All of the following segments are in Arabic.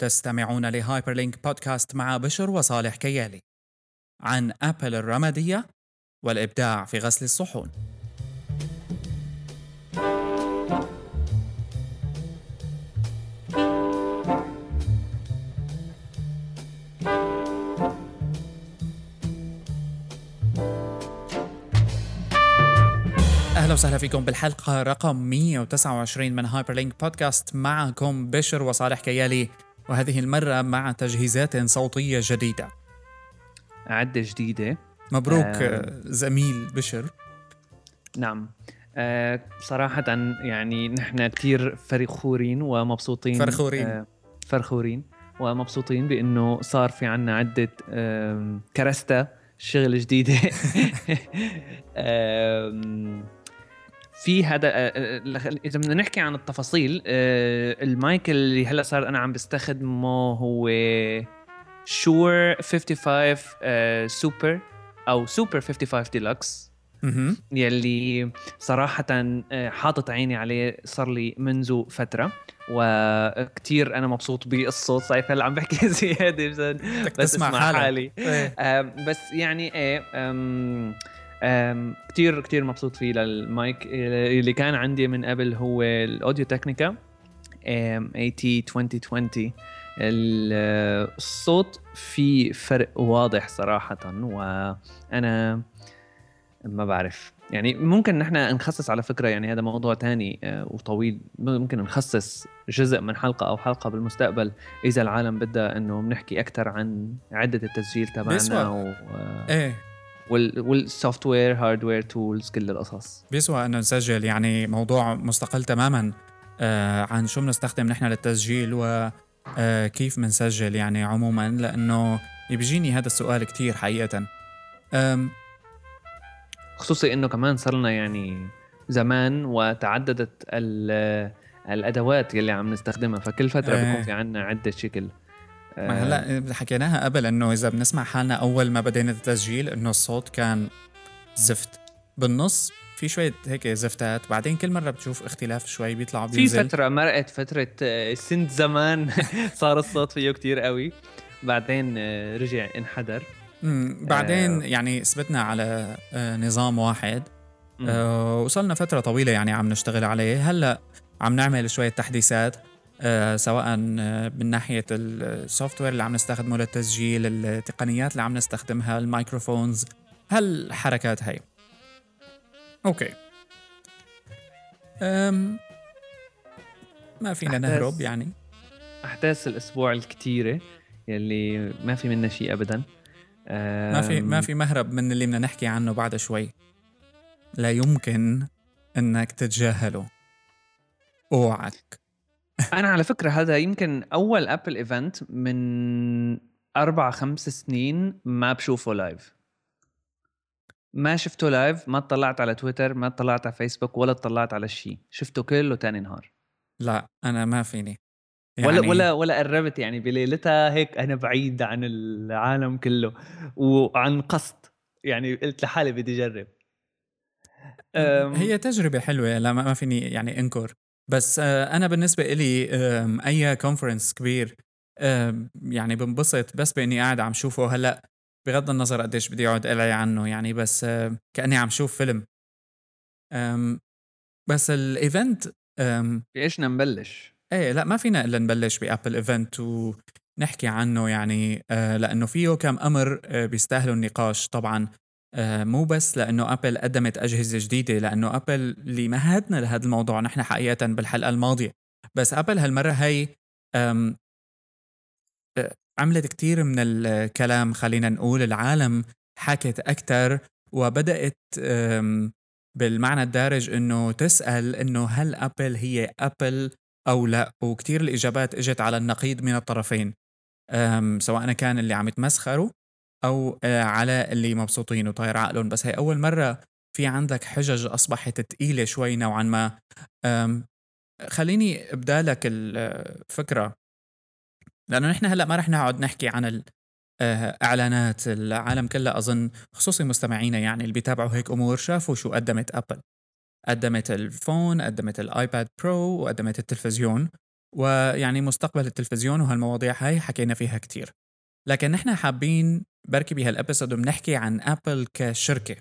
تستمعون ل Hyperlink podcast مع بشر وصالح كيالي. عن Apple الرمادية والإبداع في غسل الصحون. أهلا وسهلا فيكم بالحلقة رقم 129 من Hyperlink podcast. معكم بشر وصالح كيالي. وهذه المرة مع تجهيزات صوتية جديدة عدة جديدة مبروك. آه، زميل بشر نعم آه صراحة يعني نحن كتير فرخورين ومبسوطين فرخورين. آه فرخورين ومبسوطين بأنه صار في عنا عدة آم، كرستة شغل جديدة آم، في هذا آه، آه، لخ- إذا بدنا نحكي عن التفاصيل آه، المايك اللي هلا صار أنا عم بستخدمه هو Shure 55 آه، سوبر أو سوبر 55 ديلوكس. يلي صراحة آه، حاطط عيني عليه صار لي منذ فترة وكتير أنا مبسوط بالصوت صحيح هلا عم بحكي زيادة بس تسمع اسمع حالي. آم، بس يعني إيه كتير كتير مبسوط فيه للمايك اللي كان عندي من قبل هو ال Audio-Technica إيه تي 2020 ال- الصوت في فرق واضح صراحة وأنا ما بعرف يعني ممكن نحن نخصص على فكرة يعني هذا موضوع تاني آه، وطويل ممكن نخصص جزء من حلقة أو حلقة بالمستقبل إذا العالم بدها إنه بنحكي أكثر عن عدة التسجيل. تبعنا و... إيه. وال software hardware tools كل القصص. بيسوى انه نسجل يعني موضوع مستقل تماما آه عن شو بنستخدم نحن للتسجيل وكيف بنسجل يعني عموما لأنه بيجيني هذا السؤال كتير حقيقه. خصوصي إنه كمان صار لنا يعني زمان وتعددت ال... الأدوات يلي عم نستخدمها فكل فترة إيه. بيكون في عنا عدة شكل. ما هلا حكيناها قبل إنه إذا بنسمع حالنا أول ما بدينا التسجيل إنه الصوت كان زفت بالنص في شوية هيك زفتات بعدين كل مرة بتشوف اختلاف شوي بيطلع في بينزل. فترة مرقت فترة آه، سنت زمان صار الصوت فيه كتير قوي. بعدين آه، رجع انحدر. بعدين آه. يعني ثبتنا على آه، نظام واحد. آه، وصلنا فترة طويلة يعني عم نشتغل عليه. هلا عم نعمل شوية تحديثات. آه، سواء آه، من ناحية ال software اللي عم نستخدمه للتسجيل التقنيات اللي عم نستخدمها ال microphones. هالحركات هاي okay. أم ما فينا أحداث. نهرب يعني. أحداث الأسبوع الكتيرة يلي ما في منها شيء ابدا. ما في ما في مهرب من اللي بدنا نحكي عنه بعد شوي. لا يمكن إنك تتجاهله. أوعك. أنا على فكرة هذا يمكن أول Apple event من أربع خمس سنين ما بشوفه live ما شفته live ما اطلعت على تويتر ما اطلعت على فيسبوك ولا اطلعت على شيء شفته كله تاني نهار. لا أنا ما فيني. ولا ولا ولا قربت يعني بليلتها هيك أنا بعيد عن العالم كله وعن قصد. يعني قلت لحالي بدي أجرب. هي تجربة حلوة لا ما ما فيني يعني أنكر. بس آه، أنا بالنسبة إلي آم، أي conference كبير يعني بنبسط بس بإني قاعد عم شوفه هلأ بغض النظر قديش بدي اقعد العي عنه يعني بس كأني عم شوف فيلم. بس ال event بإيش نبلش؟ إيه لأ ما فينا إلا نبلش ب Apple event ونحكي عنه يعني آه لأنه فيه كم أمر آه بيستاهلوا النقاش طبعا. مو بس لأنه ابل قدمت أجهزة جديدة لأنه ابل اللي مهدنا لهذا الموضوع. نحن حقيقة بالحلقة الماضية. بس ابل هالمرة هي آه، عملت كتير من الكلام خلينا نقول العالم حكت أكثر وبدأت بالمعنى الدارج إنه تسأل إنه هل ابل هي ابل أو لا؟ وكتير الإجابات إجت على النقيض من الطرفين. سواء كان اللي عم يتمسخروا أو آه، على اللي مبسوطين وطاير عقلهم. بس هي أول مرة في عندك حجج أصبحت ثقيله شوي نوعا ما. خليني أبدأ لك الفكرة لأنه نحن هلأ ما رح نقعد نحكي عن آه، إعلانات. العالم كله أظن خصوصي مستمعينا يعني اللي بيتابعوا هيك أمور شافوا شو قدمت أبل. قدمت ال phone قدمت الآيباد برو وقدمت التلفزيون. ويعني مستقبل التلفزيون وهالمواضيع هاي حكينا فيها كتير. لكن نحن حابين بركي بهال episode بنحكي عن أبل كشركة.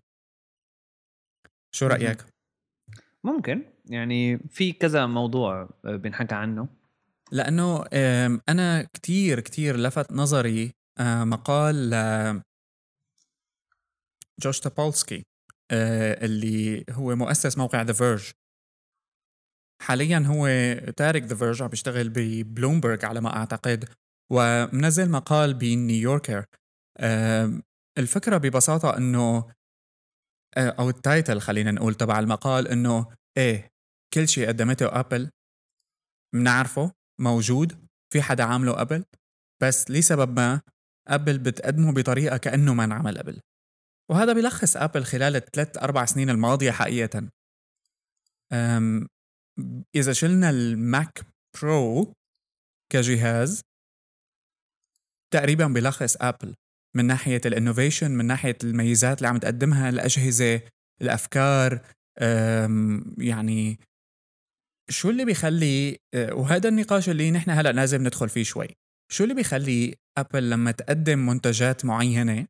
شو رأيك؟ ممكن. يعني في كذا موضوع آه، بنحكى عنه. لأنه أنا كتير كتير لفت نظري آه، مقال جوش تابولسكي آه، اللي هو مؤسس موقع The Verge حاليا هو تارك The Verge عم بيشتغل ببلومبرج على ما أعتقد ومنزل مقال ب New Yorker. الفكرة ببساطة إنه آه، أو ال title خلينا نقول تبع المقال إنه إيه كل شيء قدمته أبل بنعرفه موجود في حدا عامله قبل بس لسبب ما أبل بتقدمه بطريقة كأنه ما انعمل قبل وهذا بيلخص أبل خلال الثلاث أربع سنين الماضية حقيقة. أم إذا شلنا الماك برو كجهاز تقريبا بيلخص أبل. من ناحية ال innovation من ناحية الميزات اللي عم تقدمها الاجهزه الأفكار يعني شو اللي بيخلي آه، وهذا النقاش اللي نحن هلأ لازم ندخل فيه شوي. شو اللي بيخلي أبل لما تقدم منتجات معينة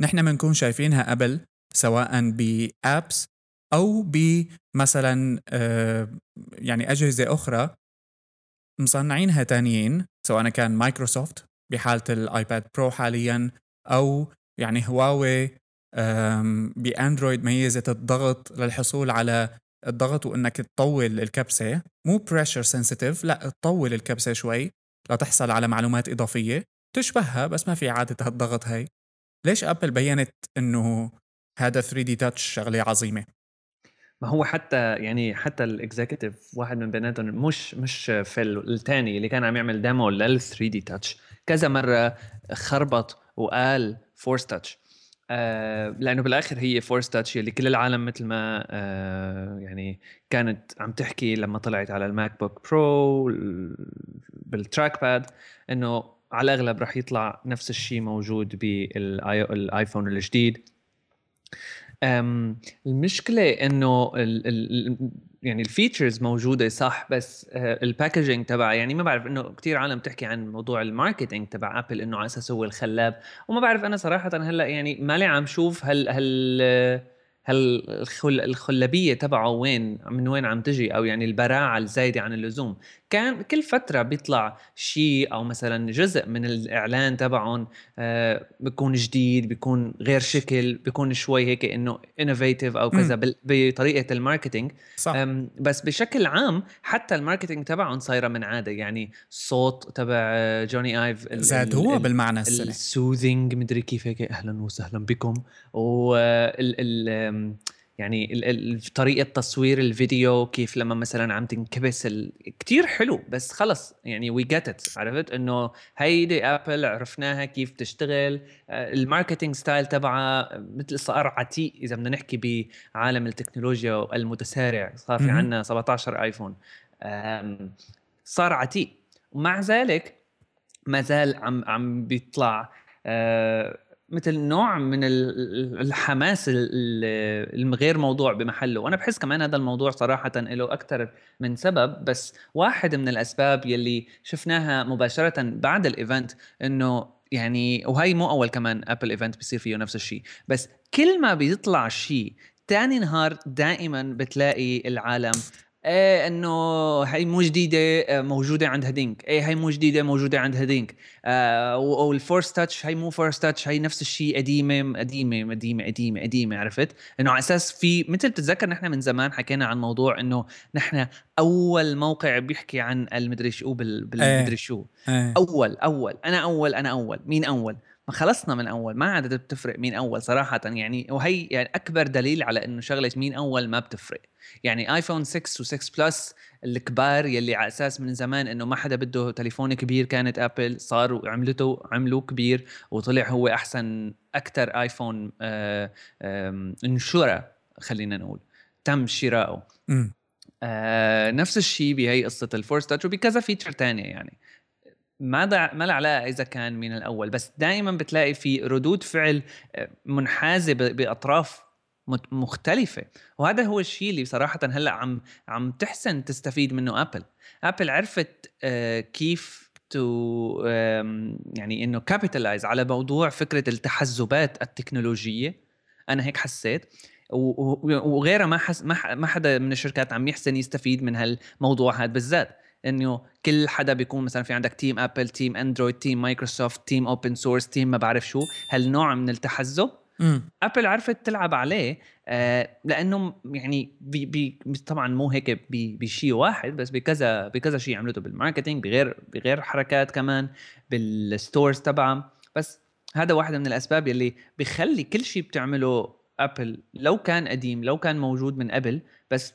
نحن بنكون شايفينها قبل سواء ب apps أو بمثلا آه، يعني أجهزة أخرى مصنعينها تانيين سواء كان مايكروسوفت بحالة الايباد برو حاليا أو يعني هواوي بأندرويد ميزة الضغط للحصول على الضغط وإنك تطول الكبسة. مو pressure sensitive لا تطول الكبسة شوي لتحصل على معلومات إضافية. تشبهها بس ما في عاده هالضغط هي ليش ابل بينت إنه هذا 3D Touch شغلة عظيمة؟ ما هو حتى يعني حتى ال executive واحد من بيناتهم مش مش في الثاني اللي كان عم يعمل demo لل 3D Touch كذا مرة خربط وقال Force Touch آه لأنه بالآخر هي Force Touch اللي كل العالم مثل ما آه يعني كانت عم تحكي لما طلعت على الماك بوك برو بال trackpad إنه على الأغلب رح يطلع نفس الشيء موجود بالايفون الجديد. المشكلة إنه يعني ال features موجودة صح بس آه، ال packaging تبع يعني ما بعرف إنه كثير عالم تحكي عن موضوع ال marketing تبع ابل إنه على أساس هو الخلاب وما بعرف أنا صراحة هلأ يعني مالي عم شوف هل هل هل الخلبيه تبعه وين من وين عم تجي؟ أو يعني البراعة الزايدة عن اللزوم. كان كل فترة بيطلع شيء أو مثلا جزء من الإعلان تبعهم آه بيكون جديد بيكون غير شكل بيكون شوي هيك إنه innovative أو كذا بطريقة ال marketing. صح. بس بشكل عام حتى ال marketing تبعهم صايرة من عادة. يعني الصوت تبع جوني ايف زاد هو بالمعنى السنة ال soothing مدري كيف هيك. أهلا وسهلا بكم. وال ال يعني طريقة تصوير الفيديو كيف لما مثلا عم تنكبس ال... كتير حلو بس خلص يعني we get it عرفت؟ إنه هيدي ابل عرفناها كيف تشتغل. آه، ال marketing style تبعها مثل صار عتيق إذا بدنا نحكي بعالم التكنولوجيا المتسارع. صار في عندنا 17 ايفون صار عتيق. ومع ذلك ما زال عم عم بيطلع آه، مثل نوع من الحماس الغير موضوع بمحله. وأنا بحس كمان هذا الموضوع صراحة له أكثر من سبب بس واحد من الأسباب يلي شفناها مباشرة بعد ال event إنه يعني وهي مو أول كمان ابل event بيصير فيه نفس الشيء بس كل ما بيطلع شيء تاني نهار دائما بتلاقي العالم إيه إنه هي مو جديدة آه، موجودة عند هدينك. إيه هي مو جديدة موجودة عند هدينك. آه وال Force Touch هي مو Force Touch هي نفس الشيء قديمة قديمة قديمة قديمة قديمة عرفت؟ إنه على أساس في مثل بتتذكر نحن من زمان حكينا عن موضوع إنه نحن أول موقع بيحكي عن المدري شو بالمدري إيه. شو. إيه. أول أول أنا أول أنا أول. مين أول؟ ما خلصنا من أول ما عاد بتفرق مين أول صراحة. يعني وهي يعني أكبر دليل على إنه شغلة مين أول ما بتفرق. يعني ايفون 6 و6 بلس الكبار يلي على أساس من زمان إنه ما حدا بده تليفون كبير كانت ابل صاروا عملته عملوه كبير وطلع هو أحسن أكثر ايفون آه، انشرى خلينا نقول. تم شراؤه آه نفس الشيء بهي قصة ال Force Touch وبكذا feature تانية يعني. ما دع... ما له علاقة إذا كان من الأول بس دائما بتلاقي في ردود فعل آه، منحازة بأطراف مختلفة. وهذا هو الشيء اللي صراحة هلأ عم عم تحسن تستفيد منه ابل ابل عرفت آه، كيف تو يعني إنه capitalize على موضوع فكرة التحزبات التكنولوجية. أنا هيك حسيت. وغيرها ما حس ما حدا من الشركات عم يحسن يستفيد من هالموضوع هذا بالذات. إنه كل حدا بيكون مثلا في عندك team ابل team اندرويد team مايكروسوفت team open source team ما بعرف شو هالنوع من التحزب؟ ابل عرفت تلعب عليه آه لأنه يعني بي بي طبعا مو هيك بشيء واحد بس بكذا بكذا شيء عملته بال marketing بغير بغير حركات كمان بال stores تبعها بس هذا واحد من الأسباب يلي بخلي كل شيء بتعمله ابل لو كان قديم لو كان موجود من قبل بس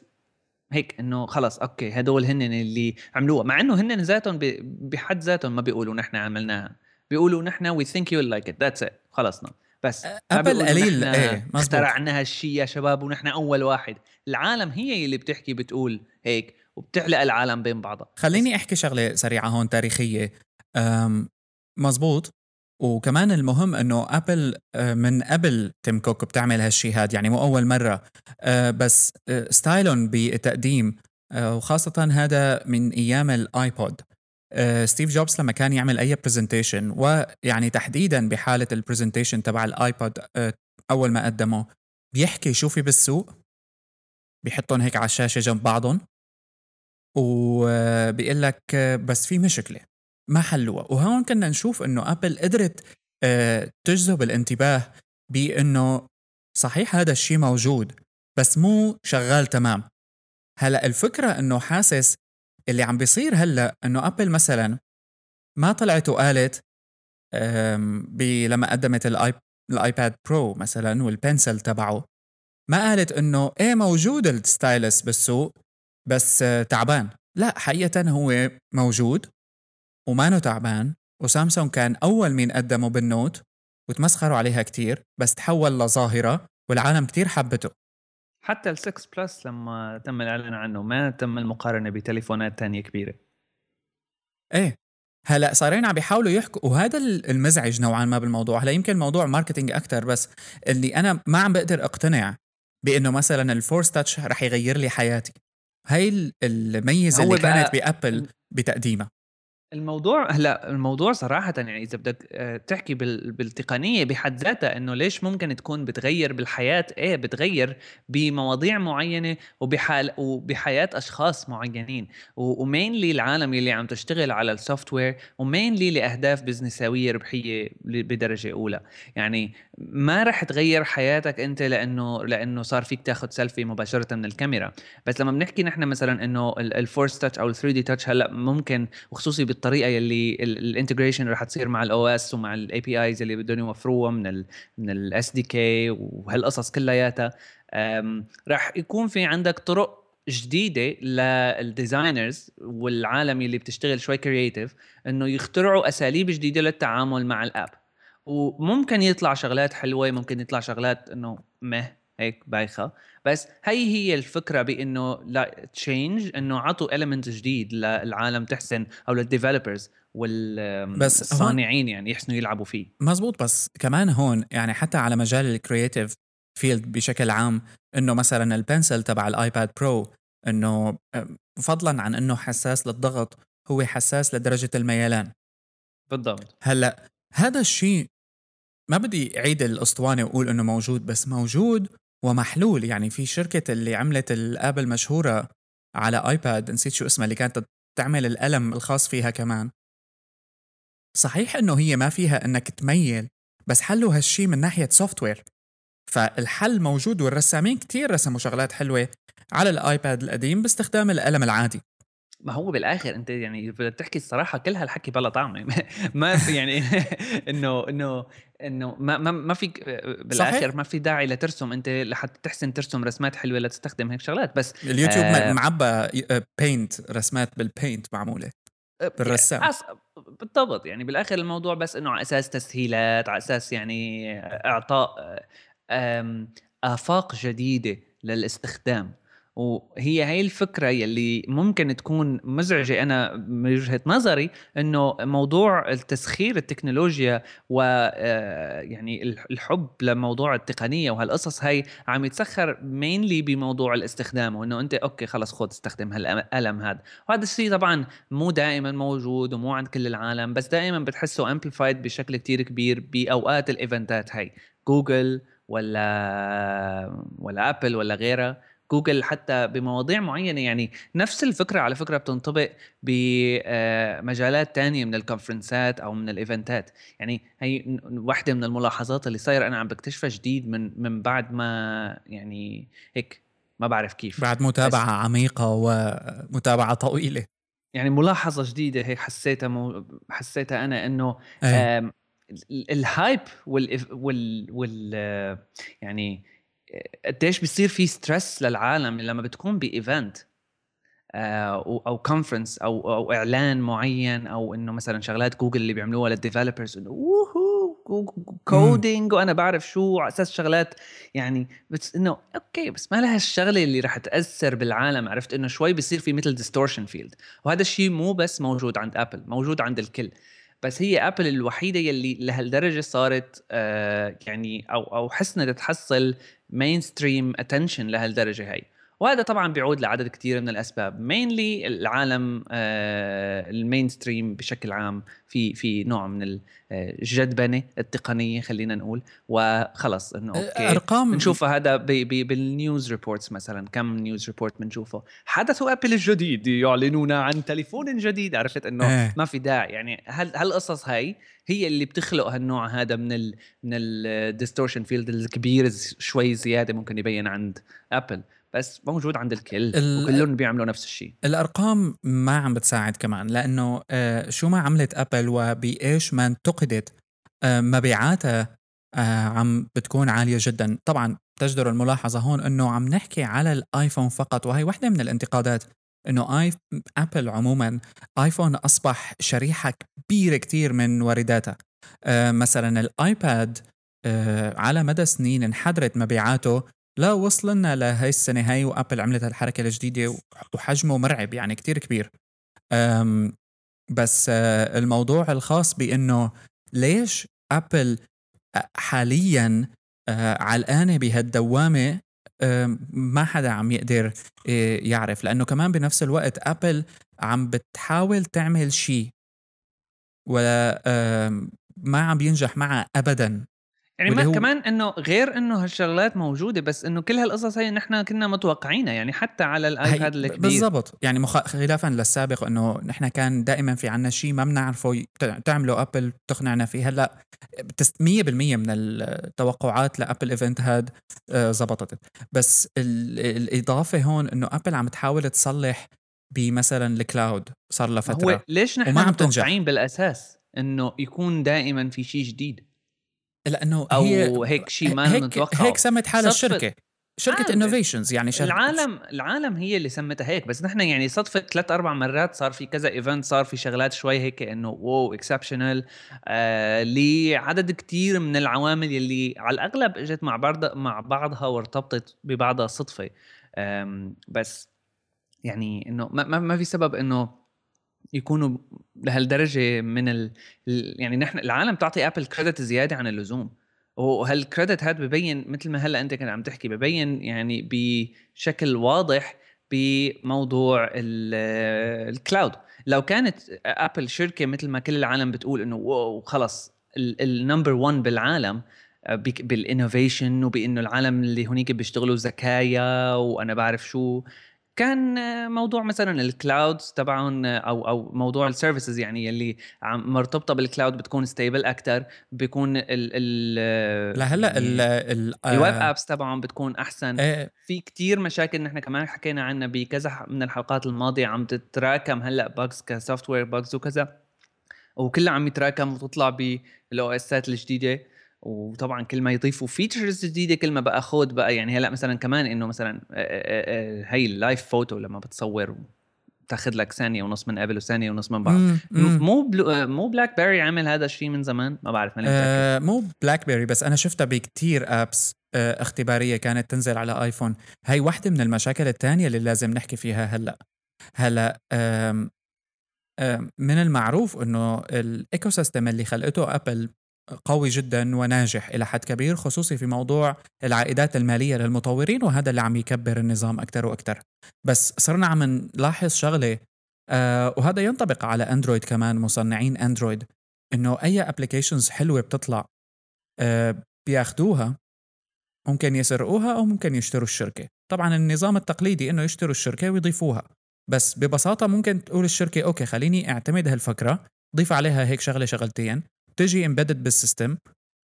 هيك إنه خلص okay هدول هن اللي عملوها مع إنه هن ذاتهم بحد ذاتهم ما بيقولوا نحن عملناها. بيقولوا نحن we think you like it that's it خلصنا. بس أبل قليل إيه اخترعنا هالشيء يا شباب ونحن أول واحد. العالم هي اللي بتحكي بتقول هيك وبتعلق العالم بين بعضها. خليني أحكي شغلة سريعة هون تاريخية. مزبوط. وكمان المهم إنه ابل آه، من قبل تيم كوك بتعمل هالشيء هاد يعني مو أول مرة آه، بس آه، style ون بالتقديم وخاصة هذا من أيام الآيبود. ستيف جوبز لما كان يعمل أي presentation ويعني تحديدا بحالة ال presentation تبع الآيبود أول ما قدمه بيحكي شو في بالسوق بيحطهم هيك على الشاشة جنب بعضهم وبيقول لك بس في مشكلة. ما حلوها. وهون كنا نشوف إنه أبل قدرت آه، تجذب الانتباه بإنه صحيح هذا الشيء موجود بس مو شغال تمام. هلأ الفكرة إنه حاسس اللي عم بيصير هلأ إنه أبل مثلا ما طلعت وقالت لما قدمت الآيب الايباد برو مثلا وال Pencil تبعه ما قالت إنه إيه موجود ال stylus بالسوق بس آه، تعبان. لا حقيقة هو موجود. ومانو تعبان وسامسونج كان أول مين قدمه بالنوت وتمسخروا عليها كتير بس تحول لظاهرة والعالم كتير حبته. حتى ال6 Plus لما تم الإعلان عنه ما تم المقارنة بتليفونات تانية كبيرة. إيه. هلأ صارين عم بيحاولوا يحكوا وهذا المزعج نوعا ما بالموضوع. هلأ يمكن موضوع marketing أكثر بس اللي أنا ما عم بقدر أقتنع بإنه مثلا ال Force Touch رح يغير لي حياتي. هاي الميزة اللي كانت بأبل بتقديمها. الموضوع هلا الموضوع صراحة يعني إذا بدك آه، تحكي بالتقنية بحد ذاتها إنه ليش ممكن تكون بتغير بالحياة، إيه بتغير بمواضيع معينة وبحال وبحياة أشخاص معينين، و mainly العالم اللي عم تشتغل على ال software و mainly لأهداف بزنساوية ربحية بدرجة أولى، يعني ما رح تغير حياتك أنت لأنه لأنه صار فيك تاخذ سيلفي مباشرة من الكاميرا، بس لما بنحكي نحن مثلا إنه ال Force Touch أو ال 3D Touch هلأ ممكن وخصوصي الطريقة يلي ال integration رح تصير مع ال OS ومع ال APIs اللي بدهم يوفروها من ال من ال SDK وهالقصص كلياتها. رح يكون في عندك طرق جديدة لل designers والعالم اللي بتشتغل شوي creative إنه يخترعوا أساليب جديدة للتعامل مع ال app. وممكن يطلع شغلات حلوة ممكن يطلع شغلات إنه مه هيك بايخة. بس هي هي الفكرة بإنه لا change إنه عطوا element جديد للعالم تحسن أو لل developers والصانعين يعني يحسنوا يلعبوا فيه. مزبوط. بس كمان هون يعني حتى على مجال ال creative field بشكل عام إنه مثلا ال pencil تبع ال iPad Pro إنه فضلا عن إنه حساس للضغط هو حساس لدرجة الميلان. بالضبط. هلأ هذا الشيء ما بدي أعيد الأسطوانة وأقول إنه موجود بس موجود ومحلول. يعني في شركة اللي عملت ال app المشهورة على iPad نسيت شو اسمها اللي كانت تعمل القلم الخاص فيها كمان. صحيح إنه هي ما فيها إنك تميل بس حلوا هالشي من ناحية software فالحل موجود والرسامين كتير رسموا شغلات حلوة على ال iPad القديم باستخدام القلم العادي. ما هو بالآخر أنت يعني بدك تحكي الصراحة كل هالحكي بلا طعم. ما في يعني إنه إنه إنه ما ما ما فيك بالاخر صحيح. ما في داعي لترسم. أنت لحتى تحسن ترسم رسمات حلوة لتستخدم هيك شغلات بس اليوتيوب آه معبى paint رسمات بال Paint معمولة بالرسام. أس... بالضبط. يعني بالآخر الموضوع بس إنه على أساس تسهيلات على أساس يعني إعطاء آفاق جديدة للاستخدام. وهي هي الفكرة يلي ممكن تكون مزعجة أنا من وجهة نظري إنه موضوع التسخير التكنولوجيا و آه، يعني الحب لموضوع التقنية وهالقصص هي عم يتسخر مينلي بموضوع الاستخدام وإنه أنت أوكي خلص خذ استخدم هالقلم هذا. وهذا الشيء طبعا مو دائما موجود ومو عند كل العالم بس دائما بتحسه amplified بشكل كتير كبير بأوقات ال eventات هي جوجل ولا ولا Apple ولا غيرها جوجل حتى بمواضيع معينة يعني نفس الفكرة على فكرة بتنطبق بمجالات تانية من ال conferenceات أو من ال eventات يعني هي واحدة من الملاحظات اللي صايرة أنا عم بكتشفها جديد من من بعد ما يعني هيك ما بعرف كيف. بعد متابعة عميقة ومتابعة طويلة. يعني ملاحظة جديدة هيك حسيتها مو حسيتها أنا إنه ال hype وال وال, وال يعني قديش بيصير في stress للعالم لما بتكون ب event آه، أو conference أو أو إعلان معين أو إنه مثلا شغلات جوجل اللي بيعملوها لل developers إنه woohoo coding وأنا بعرف شو على أساس شغلات. يعني بس إنه okay بس ما لها الشغلة اللي رح تأثر بالعالم عرفت؟ إنه شوي بيصير في مثل distortion field وهذا الشيء مو بس موجود عند Apple موجود عند الكل. بس هي Apple الوحيدة يلي لهالدرجة صارت آه يعني أو أو حسنت تحصل mainstream attention لهالدرجة هي وهذا طبعا بيعود لعدد كثير من الأسباب. mainly العالم آه، ال mainstream بشكل عام في في نوع من الجدبنة التقنية خلينا نقول. وخلص إنه okay أرقام بنشوفها هذا بي بي بال news reports مثلا. كم news report بنشوفه؟ حدث Apple الجديد يعلنون عن تليفون جديد. عرفت إنه إيه. ما في داعي. يعني هل هالقصص هاي هي اللي بتخلق هالنوع هذا من ال من ال distortion field الكبير شوي زيادة ممكن يبين عند Apple بس موجود عند الكل وكلهم بيعملوا نفس الشيء. الأرقام ما عم بتساعد كمان لأنه آه، شو ما عملت Apple وبإيش ما انتقدت آه، مبيعاتها آه، عم بتكون عالية جدا. طبعا تجدر الملاحظة هون إنه عم نحكي على الآيفون فقط وهي واحدة من الانتقادات إنه آي أبل عموما آيفون أصبح شريحة كبيرة كتير من وارداتها. مثلا الآيباد على مدى سنين انحدرت مبيعاته لا وصلنا لهي السنة هاي وأبل عملت هالحركة الجديدة وحجمه مرعب يعني كتير كبير. بس آه، الموضوع الخاص بأنه ليش Apple حاليا آه، علقانة بهالدوامة ما حدا عم يقدر آه، يعرف. لأنه كمان بنفس الوقت Apple عم بتحاول تعمل شيء ولا ما عم بينجح معها أبدا. يعني ما كمان إنه غير إنه هالشغلات موجودة بس إنه كل هالقصص هي نحن كنا متوقعينها يعني حتى على ال iPad الكبير. بالضبط. يعني مخ... خلافا للسابق إنه نحن كان دائما في عنا شيء ما بنعرفه تعمله Apple تقنعنا فيه. هلأ 100% من التوقعات ل Apple event هاد زبطت. بس الإضافة هون إنه Apple عم تحاول تصلح بمثلا ال cloud صار لها فتره هو ليش نحن متوقعين بالأساس إنه يكون دائما في شيء جديد؟ لأنه أو هي هيك شيء ما نتوقعه. هيك سمت حالها الشركة شركة. innovations يعني شركة. العالم العالم هي اللي سمتها هيك بس نحن يعني صدفة ثلاث أربع مرات صار في كذا event صار في شغلات شوي هيك إنه wow exceptional آه لعدد كتير من العوامل يلي على الأغلب إجت مع بعض مع بعضها وارتبطت ببعضها صدفة. بس يعني إنه ما, ما في سبب إنه يكونوا لهالدرجة من ال... يعني نحن العالم تعطي Apple credit زيادة عن اللزوم. وهال credit هذا ببين مثل ما هلأ أنت كنت عم تحكي ببين يعني بشكل واضح بموضوع ال cloud لو كانت Apple شركة مثل ما كل العالم بتقول إنه wow خلص ال number 1 بالعالم آه، بال innovation وبإنه العالم اللي هنيك بيشتغلوا زكايا وأنا بعرف شو كان موضوع مثلا ال clouds تبعهم أو أو موضوع ال services يعني اللي مرتبطة بال cloud بتكون stable أكثر بيكون ال ال لهلا ال ال web apps تبعهم بتكون أحسن. إيه. في كتير مشاكل نحن كمان حكينا عنها بكذا من الحلقات الماضية عم تتراكم هلأ bugs ك software bugs وكذا وكلها عم يتراكم وتطلع بال OSات الجديدة. وطبعا كل ما يضيفوا features جديدة كل ما بقى خود بقى يعني هلا مثلا كمان إنه مثلا هي ال live photo لما بتصور تاخذ لك ثانية ونص من قبل وثانية ونص من بعد مو بلو مو بلاك بيري عمل هذا الشيء من زمان؟ ما بعرف ماني آه مو بلاك بيري بس أنا شفتها بكتير apps آه، اختبارية كانت تنزل على ايفون هي واحدة من المشاكل الثانية اللي لازم نحكي فيها هلأ. هلأ من المعروف إنه ال ecosystem اللي خلقته ابل قوي جدا وناجح إلى حد كبير خصوصي في موضوع العائدات المالية للمطورين وهذا اللي عم يكبر النظام أكثر وأكثر بس صرنا عم نلاحظ شغلة آه وهذا ينطبق على اندرويد كمان مصنعين اندرويد إنه أي applications حلوة بتطلع آه بياخدوها ممكن يسرقوها أو ممكن يشتروا الشركة. طبعا النظام التقليدي إنه يشتروا الشركة ويضيفوها بس ببساطة ممكن تقول الشركة okay خليني أعتمد هالفكرة ضيف عليها هيك شغلة شغلتين. تجي embedded بال system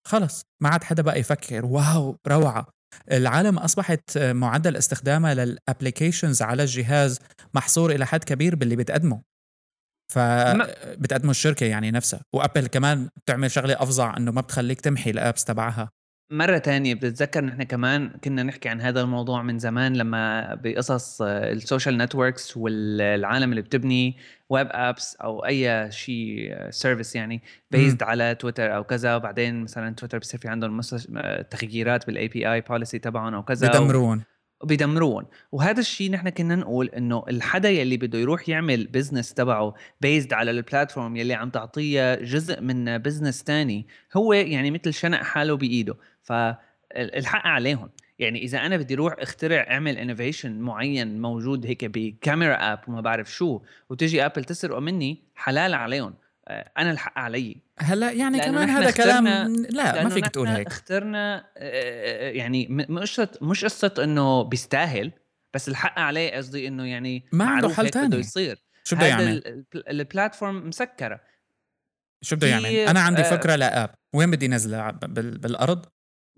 خلص ما عاد حدا بقى يفكر. wow روعة. العالم أصبحت معدل استخدامها لل applications على الجهاز محصور إلى حد كبير باللي بتقدمه. فبتقدمه الشركة يعني نفسها. وابل كمان بتعمل شغلة أفظع إنه ما بتخليك تمحي ال apps تبعها. مرة تانية بتتذكر نحن كمان كنا نحكي عن هذا الموضوع من زمان لما بقصص ال social networks والعالم اللي بتبني web apps أو أي شيء service يعني based على تويتر أو كذا. وبعدين مثلا تويتر بصير في عندهم تغييرات بال API policy تبعهم أو كذا. بدمرون بيدمرون. وهذا الشيء نحن كنا نقول إنه الحدا يلي بده يروح يعمل business تبعه based على ال platform يلي عم تعطيه جزء من business تاني هو يعني مثل شنق حاله بإيده. فالحق عليهم. يعني إذا أنا بدي أروح اخترع أعمل innovation معين موجود هيك ب camera app وما بعرف شو وتجي ابل تسرقه مني حلال عليهم. آه، أنا الحق علي. هلا يعني كمان هذا كلام لا ما فيك تقول هيك. اخترنا آه، آه، يعني مش مش قصة إنه بيستاهل بس الحق عليه قصدي إنه يعني ما عنده حل ثاني بده يصير. شو بده يعمل؟ ال platform مسكرة. شو بده يعمل؟ أنا عندي فكرة ل app. وين بدي نزلها؟ بالأرض؟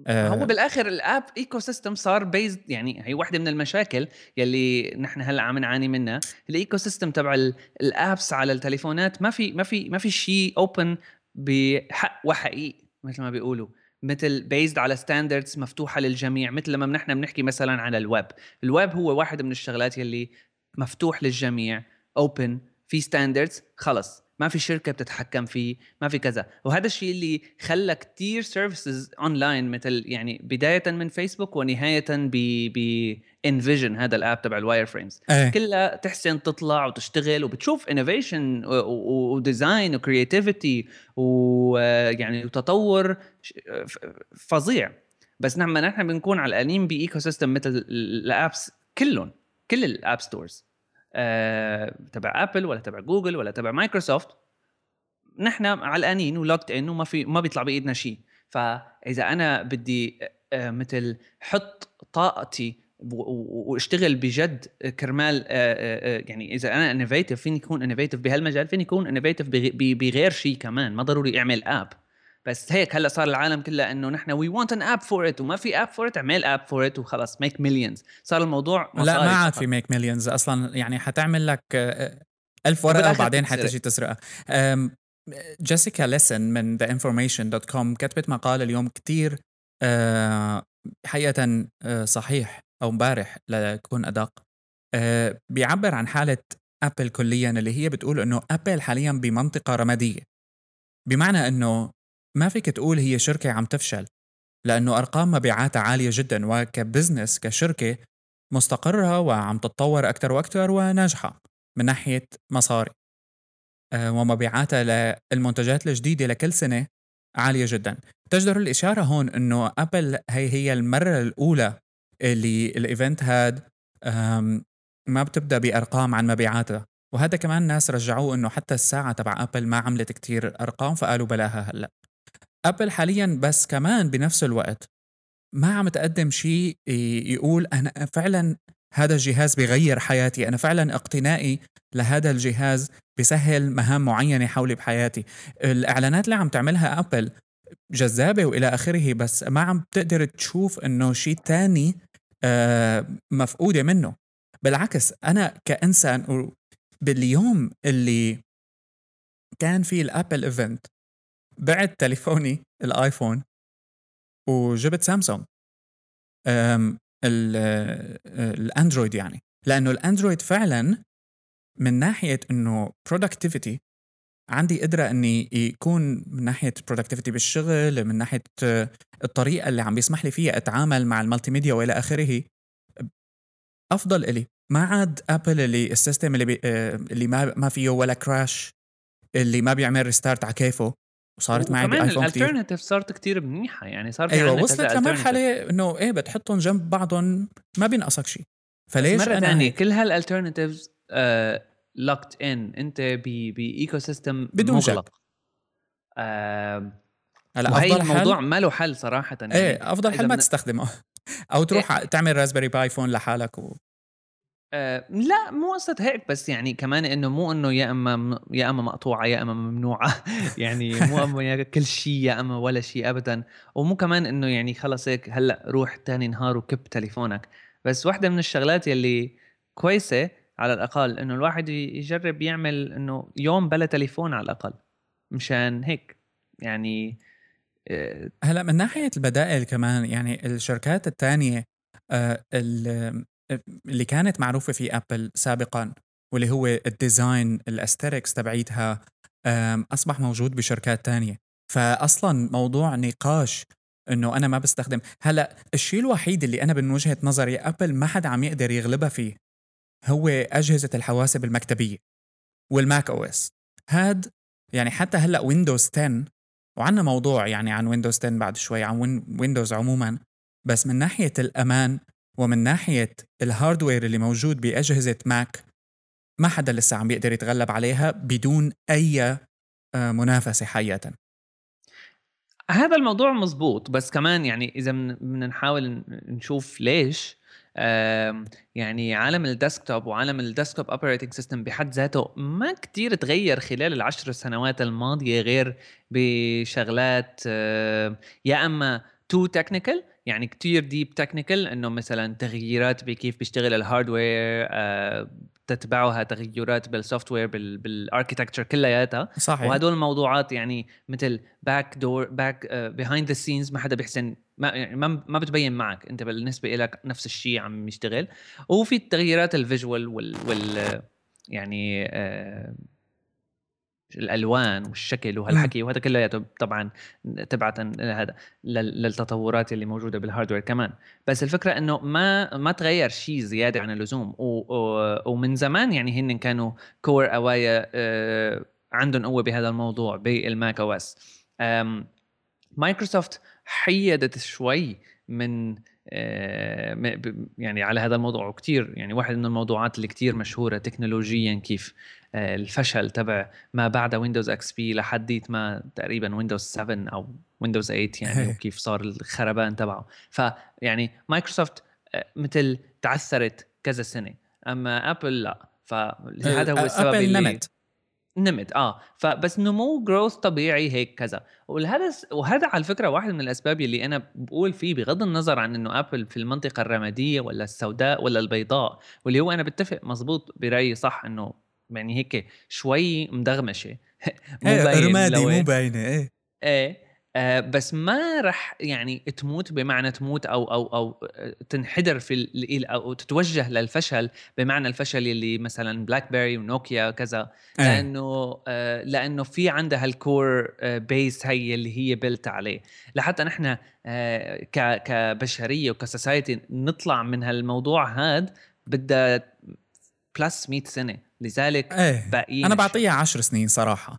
آه. هو بالآخر ال app ecosystem صار based يعني هي واحدة من المشاكل يلي نحن هلأ عم نعاني منها. ال ecosystem تبع ال apps على التليفونات ما في ما في ما في شيء open بحق وحقيقي مثل ما بيقولوا. مثل based على standards مفتوحة للجميع مثل لما نحن بنحكي مثلا على ال web. ال web هو واحد من الشغلات يلي مفتوح للجميع open في standards خلص. ما في شركة بتتحكم فيه ما في كذا. وهذا الشيء اللي خلى كتير services online مثل يعني بداية من فيسبوك ونهاية ب ب انفيجن هذا ال app تبع ال wireframes أيه. كلها تحسن تطلع وتشتغل وبتشوف innovation و design و creativity ويعني وتطور فظيع. بس لما نحن بنكون علقانين ب ecosystem مثل ال apps كلهم كل ال app stores آه، تبع ابل ولا تبع جوجل ولا تبع مايكروسوفت نحن علقانين و locked in وما في ما بيطلع بإيدنا شيء. فإذا أنا بدي آه، مثل حط طاقتي واشتغل بجد كرمال آه، يعني إذا أنا innovative فيني اكون innovative بهالمجال فيني اكون انوفيتيف بغير شيء كمان ما ضروري أعمل app بس هيك هلأ صار العالم كله إنه نحن we want an app for it وما في app for it اعمل app for it وخلص make millions صار الموضوع لا ما عاد في make millions أصلا. يعني حتعمل لك آه، ألف ورقة وبعدين حتجي تسرقها. جيسيكا ليسن من ذا انفورميشن dot com كتبت مقال اليوم كتير آه، حقيقة آه، صحيح أو امبارح لكون أدق. بيعبر عن حالة ابل كليا اللي هي بتقول إنه ابل حاليا بمنطقة رمادية. بمعنى إنه ما فيك تقول هي شركة عم تفشل لأنه أرقام مبيعاتها عالية جدا وك business كشركة مستقرة وعم تتطور أكثر وأكثر وناجحة من ناحية مصاري. آه، ومبيعاتها للمنتجات الجديدة لكل سنة عالية جدا. تجدر الإشارة هون أنه أبل هي هي المرة الأولى اللي ال event هاد ما بتبدأ بأرقام عن مبيعاتها. وهذا كمان ناس رجعوه إنه حتى الساعة تبع أبل ما عملت كتير أرقام فقالوا بلاها هلأ. ابل حاليا بس كمان بنفس الوقت ما عم تقدم شيء يقول أنا فعلا هذا الجهاز بغير حياتي أنا فعلا اقتنائي لهذا الجهاز بسهل مهام معينة حولي بحياتي. الإعلانات اللي عم تعملها ابل جذابة وإلى آخره بس ما عم تقدر تشوف إنه شيء تاني آه، مفقودة منه. بالعكس أنا كإنسان باليوم اللي كان في ال Apple event بعت تليفوني الآيفون وجبت سامسونج. الأندرويد يعني. لأنه الأندرويد فعلا من ناحية إنه productivity عندي قدرة إني يكون من ناحية productivity بالشغل من ناحية الطريقة اللي عم بيسمح لي فيها أتعامل مع ال multimedia وإلى آخره أفضل إلي. ما عاد ابل اللي ال system اللي بي اللي ما ما فيه ولا crash اللي ما بيعمل restart على كيفه. وصارت معي بايفون كثير ال alternative صارت كثير منيحة يعني صار في أيوه وصلت لمرحلة إنه إيه بتحطهم جنب بعضهم ما بينقصك شيء. فليش مرة ثانية؟ كل هال alternatives locked in أنت ب ecosystem بدون مغلق. آه هلا أفضل الموضوع حل ما له حل صراحة يعني إيه أفضل حل ما تستخدمه. أو تروح ع- تعمل Raspberry Pi phone لحالك و... آه لا مو قصة هيك بس يعني كمان إنه مو إنه يا إما يا إما مقطوعة يا إما ممنوعة. يعني مو اما يا كل شيء يا إما ولا شيء ابدا. ومو كمان إنه يعني خلص هيك هلأ روح تاني نهار وكب تليفونك. بس واحدة من الشغلات يلي كويسة على الأقل إنه الواحد يجرب يعمل إنه يوم بلا تليفون على الأقل مشان هيك. يعني آه، هلأ من ناحية البدائل كمان يعني الشركات الثانية آه ال- اللي كانت معروفة في ابل سابقا واللي هو ال design ال aesthetics تبعيتها أصبح موجود بشركات تانية. فاصلا موضوع نقاش إنه أنا ما بستخدم. هلأ الشيء الوحيد اللي أنا من وجهة نظري ابل ما حدا عم يقدر يغلبها فيه هو أجهزة الحواسب المكتبية وال Mac OS هاد يعني حتى هلأ ويندوز 10 وعنا موضوع يعني عن ويندوز 10 بعد شوي عن وين ويندوز عموما بس من ناحية الأمان ومن ناحية ال hardware اللي موجود بأجهزة ماك ما حدا لسه عم بيقدر يتغلب عليها بدون أي آه، منافسة حقيقة. هذا الموضوع مزبوط بس كمان يعني من- بدنا نحاول نشوف ليش يعني عالم ال desktop وعالم ال desktop operating system بحد ذاته ما كتير تغير خلال العشر سنوات الماضية غير بشغلات يا أما too technical يعني كتير deep technical إنه مثلا تغييرات بكيف بيشتغل ال hardware آه، تتبعها تغيرات بال software بال architecture كلياتها. صحيح. وهدول الموضوعات يعني مثل back door back behind the scenes ما حدا بيحسن ما يعني ما ما بتبين معك أنت بالنسبة لك نفس الشيء عم يشتغل. وفي التغييرات ال visual وال, وال آه، يعني آه الألوان والشكل وهالحكي وهذا كلياته طبعا تبعا هذا لل- للتطورات اللي موجودة بال hardware كمان. بس الفكرة إنه ما ما تغير شيء زيادة عن اللزوم. ومن زمان يعني هن كانوا كتير أقويا آه، عندهم قوة بهذا الموضوع بال Mac OS مايكروسوفت حيدت شوي من آه، يعني على هذا الموضوع وكتير يعني واحد من الموضوعات اللي كتير مشهورة تكنولوجيا كيف الفشل تبع ما بعد ويندوز إكس بي لحديت ما تقريبا ويندوز 7 أو ويندوز 8 يعني إيه. وكيف صار الخربان تبعه. فيعني مايكروسوفت آه، مثل تعثرت كذا سنة أما ابل لا. فهذا هو السبب ابل اللي نمت. نمت آه. فبس نمو growth طبيعي هيك كذا. وهذا وهذا على فكرة واحد من الأسباب اللي أنا بقول فيه بغض النظر عن إنه ابل في المنطقة الرمادية ولا السوداء ولا البيضاء واللي هو أنا بتفق مزبوط برأيي صح إنه يعني هيك شوي مدغمشة. مو إيه باين رمادي مو باينه إيه. إيه آه بس ما رح يعني تموت بمعنى تموت أو أو أو آه، تنحدر في ال- أو تتوجه للفشل بمعنى الفشل اللي مثلا بلاك بيري ونوكيا كذا إيه. لأنه آه لأنه في عندها ال core آه base هي اللي هي built عليه. لحتى نحن آه كبشرية وك society نطلع من هالموضوع هاد بدها plus 100 سنة. لذلك إيه باقيين أنا. بعطيها عشر سنين صراحة.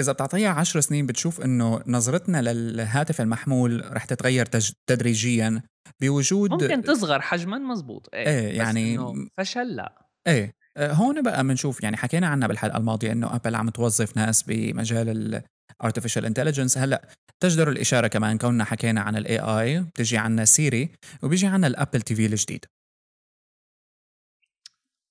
إذا بتعطيها عشر سنين بتشوف إنه نظرتنا للهاتف المحمول رح تتغير تج- تدريجيا بوجود ممكن تصغر حجما مزبوط إيه, إيه، بس يعني- إنه فشل لا. إيه أه، هون بقى بنشوف يعني حكينا عنها بالحلقة الماضية إنه ابل عم توظف ناس بمجال ال artificial intelligence هلأ تجدر الإشارة كمان كوننا حكينا عن ال AI بتجي عنا Siri وبيجي عنا ال Apple TV الجديد.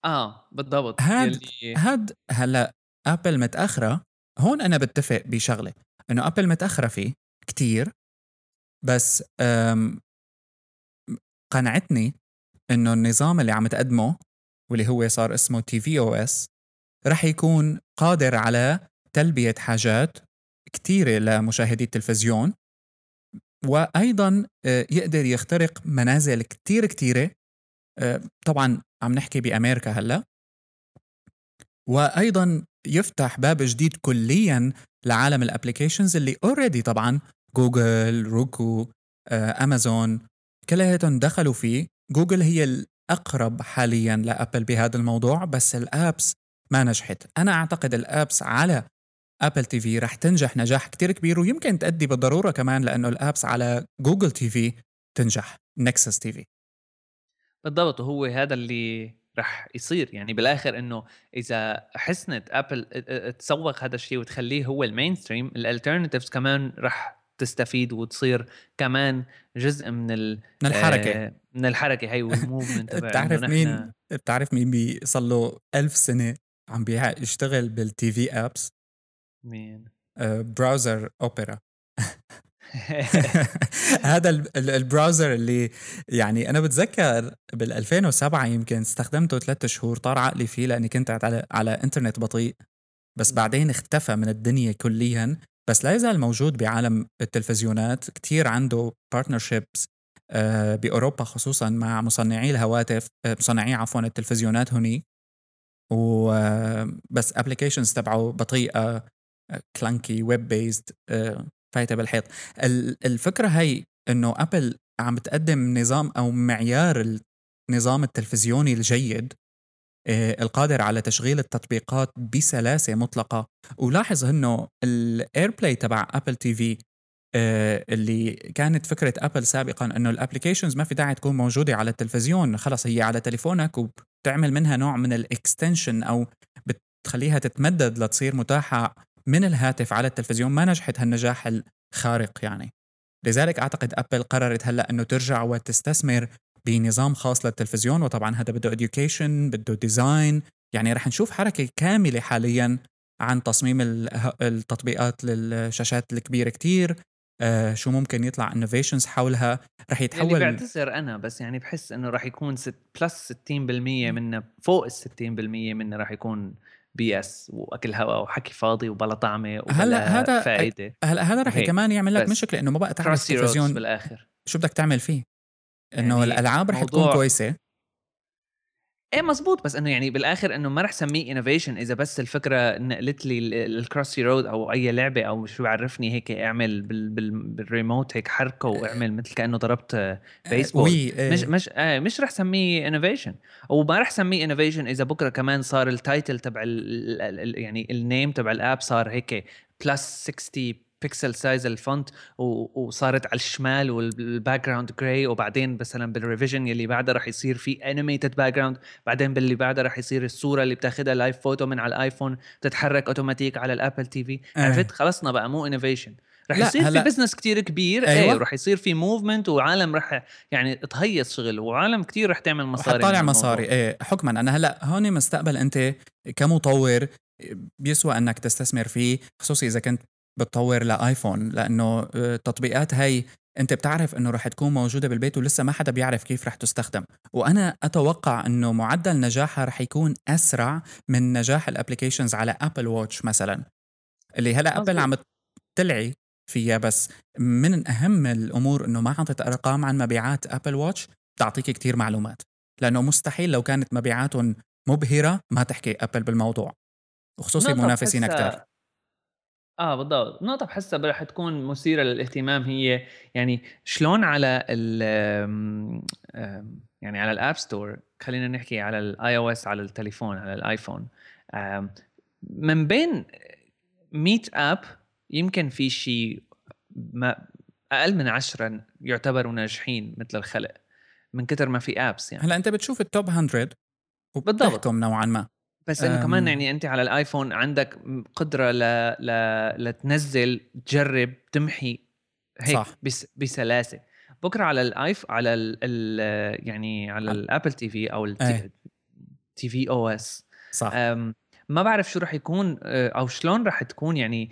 آه بالضبط. هاد- يلي هاد هلا ابل متأخرة هون أنا بتفق بشغلة إنه ابل متأخرة فيه كتير بس قنعتني إنه النظام اللي عم تقدمه واللي هو صار اسمه tvOS رح يكون قادر على تلبية حاجات كتيرة لمشاهدي التلفزيون وأيضا آه، يقدر يخترق منازل كتير كتيرة آه، طبعا عم نحكي بأمريكا هلأ. وأيضا يفتح باب جديد كليا لعالم ال applications اللي already طبعا جوجل Roku امازون كلياتهم دخلوا فيه. جوجل هي الأقرب حاليا لأبل بهذا الموضوع بس ال apps ما نجحت. أنا أعتقد ال apps على Apple TV رح تنجح نجاح كتير كبير ويمكن تأدي بالضرورة كمان لأنه ال apps على Google TV تنجح Nexus TV. بالضبط وهو هذا اللي رح يصير. يعني بالآخر إنه إذا حسنت ابل تسوق هذا الشيء وتخليه هو ال mainstream ال alternatives كمان رح تستفيد وتصير كمان جزء من ال من الحركة. آه من الحركة. هي وال movement بتعرف مين؟ بتعرف مين بيصل له ألف سنة عم بيشتغل بال TV apps مين؟ browser اوبرا هذا ال browser اللي يعني أنا بتذكر بال 2007 يمكن استخدمته ثلاثة شهور طار عقلي فيه لأني كنت على على إنترنت بطيء. بس بعدين اختفى من الدنيا كليا. بس لا يزال موجود بعالم التلفزيونات. كتير عنده partnerships آه، بأوروبا خصوصا مع مصنعي الهواتف آه، مصنعي عفوا التلفزيونات هني وبس applications تبعه بطيئة clunky web based فايتة بالحيط. الفكرة هي إنه ابل عم بتقدم نظام أو معيار النظام التلفزيوني الجيد آه، القادر على تشغيل التطبيقات بسلاسة مطلقة. ولاحظ إنه الاير بلاي تبع ابل تي في اللي كانت فكرة ابل سابقا إنه ال applications ما في داعي تكون موجودة على التلفزيون خلص هي على تليفونك وبتعمل منها نوع من ال extension أو بتخليها تتمدد لتصير متاحة من الهاتف على التلفزيون ما نجحت هالنجاح الخارق يعني. لذلك أعتقد أبل قررت هلأ إنه ترجع وتستثمر بنظام خاص للتلفزيون وطبعا هذا بده education بده design يعني رح نشوف حركة كاملة حاليا عن تصميم التطبيقات للشاشات الكبيرة كتير. آه شو ممكن يطلع innovations حولها؟ رح يتحول اللي بعتذر أنا بس يعني بحس إنه رح يكون ست plus 60% منه فوق ال 60% منه رح يكون BS وأكل هواء وحكي فاضي وبلا طعمة وبلا هلا هذا فائده هلأ هذا رح كمان يعمل لك مشكلة إنه ما بقى تعرف التلفزيون بالآخر. شو بدك تعمل فيه؟ إنه يعني الألعاب رح تكون كويسة. إيه مزبوط بس إنه يعني بالآخر إنه ما رح سميه innovation إذا بس الفكرة نقلت لي ال Crossy Road أو أي لعبة أو شو عرفني هيك اعمل بال بال بالريموت هيك حركة واعمل مثل كأنه ضربت بيسبول وي إيه. مش مش آه مش رح سميه innovation وما رح سميه innovation إذا بكرة كمان صار ال title تبع يعني ال name تبع ال app صار هيك plus 60 pixel size ال font وصارت على الشمال وال background gray وبعدين مثلا بال revision يلي بعدها رح يصير في animated background بعدين باللي بعدها رح يصير الصورة اللي بتاخذها live photo من على الايفون تتحرك اوتوماتيك على الابل تي في عرفت؟ خلصنا بقى مو innovation رح يصير هلا. في business كتير كبير أيوة. إيه رح يصير في movement وعالم رح يعني تهيص شغل وعالم كتير رح تعمل مصاري طالع مصاري. إيه حكما أنا هلا هون مستقبل أنت كمطور بيسوى إنك تستثمر فيه خصوصي إذا كنت بتطور لآيفون لأنه آه، التطبيقات هاي أنت بتعرف إنه رح تكون موجودة بالبيت ولسه ما حدا بيعرف كيف رح تستخدم. وأنا أتوقع إنه معدل نجاحها رح يكون أسرع من نجاح ال applications على ابل واتش مثلا اللي هلأ ابل عم تلعي فيها بس من أهم الأمور إنه ما عطت ارقام عن مبيعات ابل واتش تعطيك كتير معلومات لأنه مستحيل لو كانت مبيعاتهم مبهرة ما تحكي ابل بالموضوع وخصوصي منافسين أكثر آه بالضبط، النقطة بحسها رح تكون مثيرة للاهتمام هي يعني شلون على ال يعني على ال App Store خلينا نحكي على ال iOS على التليفون على الايفون من بين 100 app يمكن في شيء ما أقل من عشرة يعتبروا ناجحين مثل الخلق من كتر ما في apps يعني. هلأ أنت بتشوف ال top 100 بالضبط. نوعا ما. بس إنه كمان يعني أنت على الآيفون عندك قدرة ل... ل... لتنزل تجرب تمحي هيك صح. بس... بسلاسة. بكرة على الآيف على ال... ال... يعني على الأبل تي في أو التي tvOS. صح. ما بعرف شو رح يكون آه، أو شلون رح تكون يعني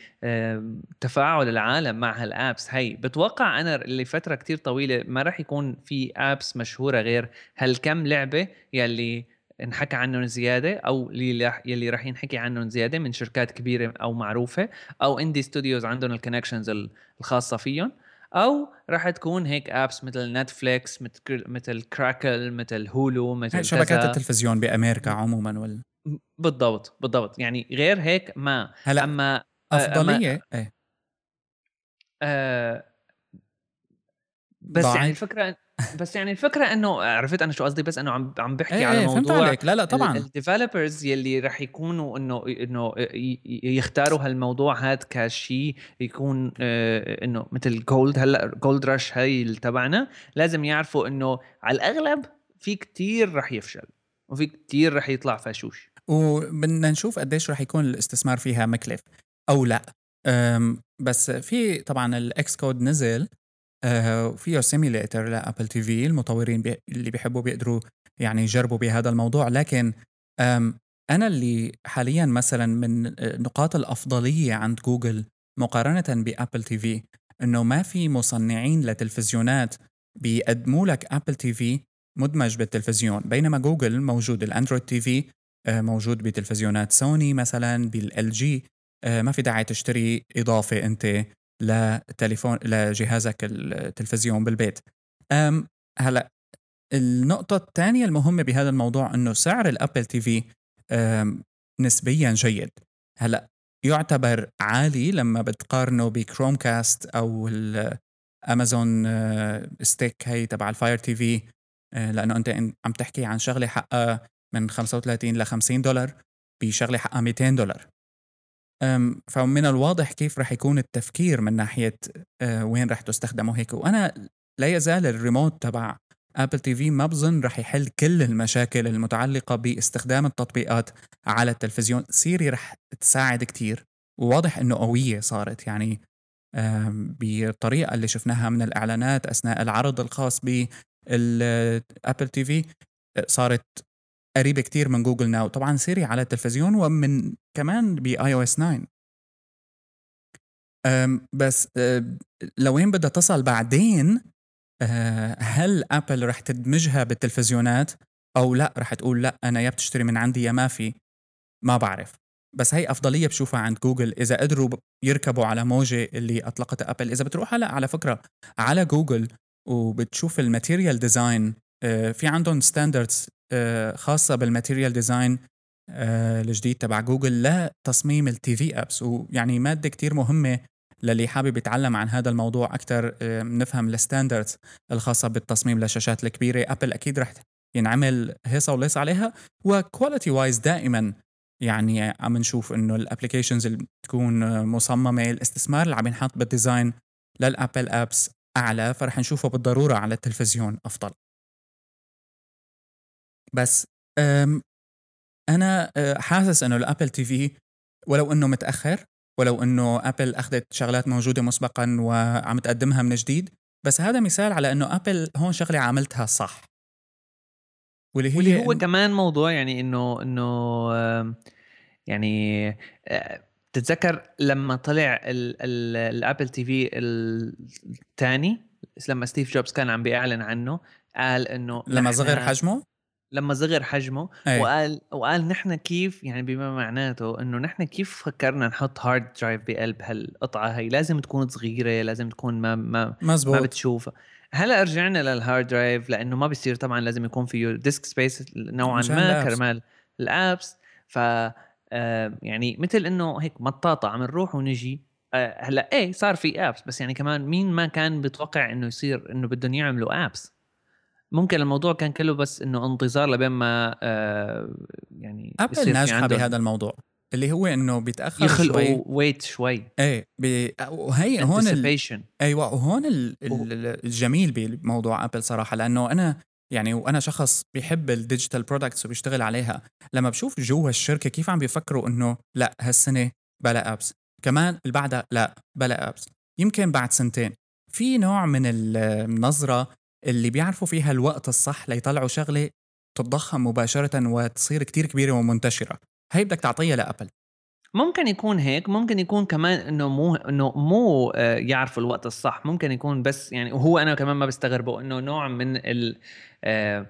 تفاعل العالم مع هال apps. هي بتوقع أنا لفتره كتير طويلة ما رح يكون في apps مشهورة غير هالكم لعبة يلي انحكى عنهم زيادة أو اللي يلي راح ينحكي عنهم زيادة من شركات كبيرة أو معروفة أو indie studios عندهم ال connections الخاصة فيهم أو راح تكون هيك apps مثل نتفليكس مثل مثل Crackle مثل Hulu مثل شبكات التلفزيون بأمريكا عموما وال بالضبط بالضبط. يعني غير هيك ما. هلأ أما افضليه أما إيه. آه بس ضعي. يعني الفكرة بس يعني الفكرة إنه عرفت أنا شو قصدي؟ بس إنه عم عم بحكي إيه على إيه موضوع فهمت عليك. لا لا طبعا. ال developers يلي رح يكونوا إنه إنه يختاروا هالموضوع هذا كشيء يكون آه، إنه مثل gold هلأ gold rush هي تبعنا. لازم يعرفوا إنه على الأغلب في كتير رح يفشل وفي كتير رح يطلع فاشوش وبدنا نشوف قديش رح يكون الاستثمار فيها مكلف أو لا. بس في طبعا ال Xcode نزل وفيه آه، simulator لابل تي في المطورين بي اللي بيحبوا بيقدروا يعني يجربوا بهذا الموضوع. لكن أنا اللي حاليا مثلا من آه، نقاط الأفضلية عند جوجل مقارنة بأبل تي في إنه ما في مصنعين لتلفزيونات بيقدموا لك أبل تي في مدمج بالتلفزيون. بينما جوجل موجود الأندرويد تي في موجود بتلفزيونات سوني مثلا بال LG آه، ما في داعي تشتري إضافة أنت. لتليفون لجهازك التلفزيون بالبيت. أم هلأ النقطة الثانية المهمة بهذا الموضوع إنه سعر الأبل تي في نسبيا جيد. هلأ يعتبر عالي لما بتقارنه ب Chromecast أو ال Amazon Stick هي تبع ال Fire TV. لأنه أنت عم تحكي عن شغلة حقها من 35 ل 50 دولار بشغلة حقها 200 دولار. فمن الواضح كيف رح يكون التفكير من ناحية آه، وين رح تستخدمه هيك. وأنا لا يزال الريموت تبع Apple TV ما بظن رح يحل كل المشاكل المتعلقة باستخدام التطبيقات على التلفزيون. Siri رح تساعد كتير وواضح إنه قوية صارت. يعني بالطريقة اللي شفناها من الإعلانات أثناء العرض الخاص بال Apple TV صارت قريبه كتير من Google Now طبعا Siri على التلفزيون ومن كمان ب iOS 9 بس لوين بدها تصل بعدين أه، هل Apple رح تدمجها بالتلفزيونات؟ أو لا رح تقول لا أنا يا بتشتري من عندي يا ما في. ما بعرف. بس هي أفضلية بشوفها عند جوجل إذا قدروا يركبوا على موجة اللي اطلقتها Apple إذا بتروح هلا على فكرة على جوجل وبتشوف ال material design أه، في عندهم standards خاصة بال material design آه، الجديد تبع جوجل لتصميم ال TV apps ويعني مادة كتير مهمة للي حابب يتعلم عن هذا الموضوع أكثر آه، نفهم ال standards الخاصة بالتصميم للشاشات الكبيرة. Apple أكيد رح ينعمل هيصة وليس عليها. و quality wise دائما يعني عم نشوف إنه ال applications اللي بتكون مصممة الاستثمار اللي عم ينحط بال design لل Apple apps أعلى. فرح نشوفه بالضرورة على التلفزيون أفضل. بس أنا آه، حاسس إنه ال Apple TV ولو إنه متأخر ولو إنه Apple أخذت شغلات موجودة مسبقا وعم تقدمها من جديد بس هذا مثال على إنه Apple هون شغلة عملتها صح. واللي هي واللي هو كمان موضوع يعني إنه إنه يعني آه، تتذكر لما طلع ال Apple TV الثاني لما ستيف جوبز كان عم بيعلن عنه قال إنه لما صغر حجمه؟ لما صغر حجمه أي. وقال وقال نحن كيف يعني بما معناته إنه نحن كيف فكرنا نحط hard drive بقلب هالقطعة هي لازم تكون صغيرة لازم تكون ما ما مزبوط. ما بتشوفها. هلأ رجعنا لل hard drive لأنه ما بيصير طبعا لازم يكون فيه disk space نوعا ما كرمال ال apps ف يعني مثل إنه هيك مطاطة عم نروح ونجي آه، هلأ إيه صار في apps بس يعني كمان مين ما كان بيتوقع إنه يصير إنه بدهم يعملوا apps ممكن الموضوع كان كله بس إنه انتظار لبين ما آه يعني Apple ناجحه بهذا الموضوع اللي هو إنه بيتأخر يخلقوا شوي. ويت شوي. إيه بي... وهي هون ال... أيوه وهون ال... الجميل بموضوع Apple صراحة لأنه أنا يعني وأنا شخص بيحب ال digital products وبيشتغل عليها لما بشوف جوا الشركة كيف عم بيفكروا إنه لأ هالسنة بلا apps كمان اللي بعدها لأ بلا apps يمكن بعد سنتين. في نوع من النظرة اللي بيعرفوا فيها الوقت الصح ليطلعوا شغله تتضخم مباشرة وتصير كتير كبيرة ومنتشرة. هي بدك تعطيها ل Apple. ممكن يكون هيك ممكن يكون كمان إنه مو إنه مو آه، يعرفوا الوقت الصح. ممكن يكون بس يعني وهو أنا كمان ما بستغربه إنه نوع من ال آه،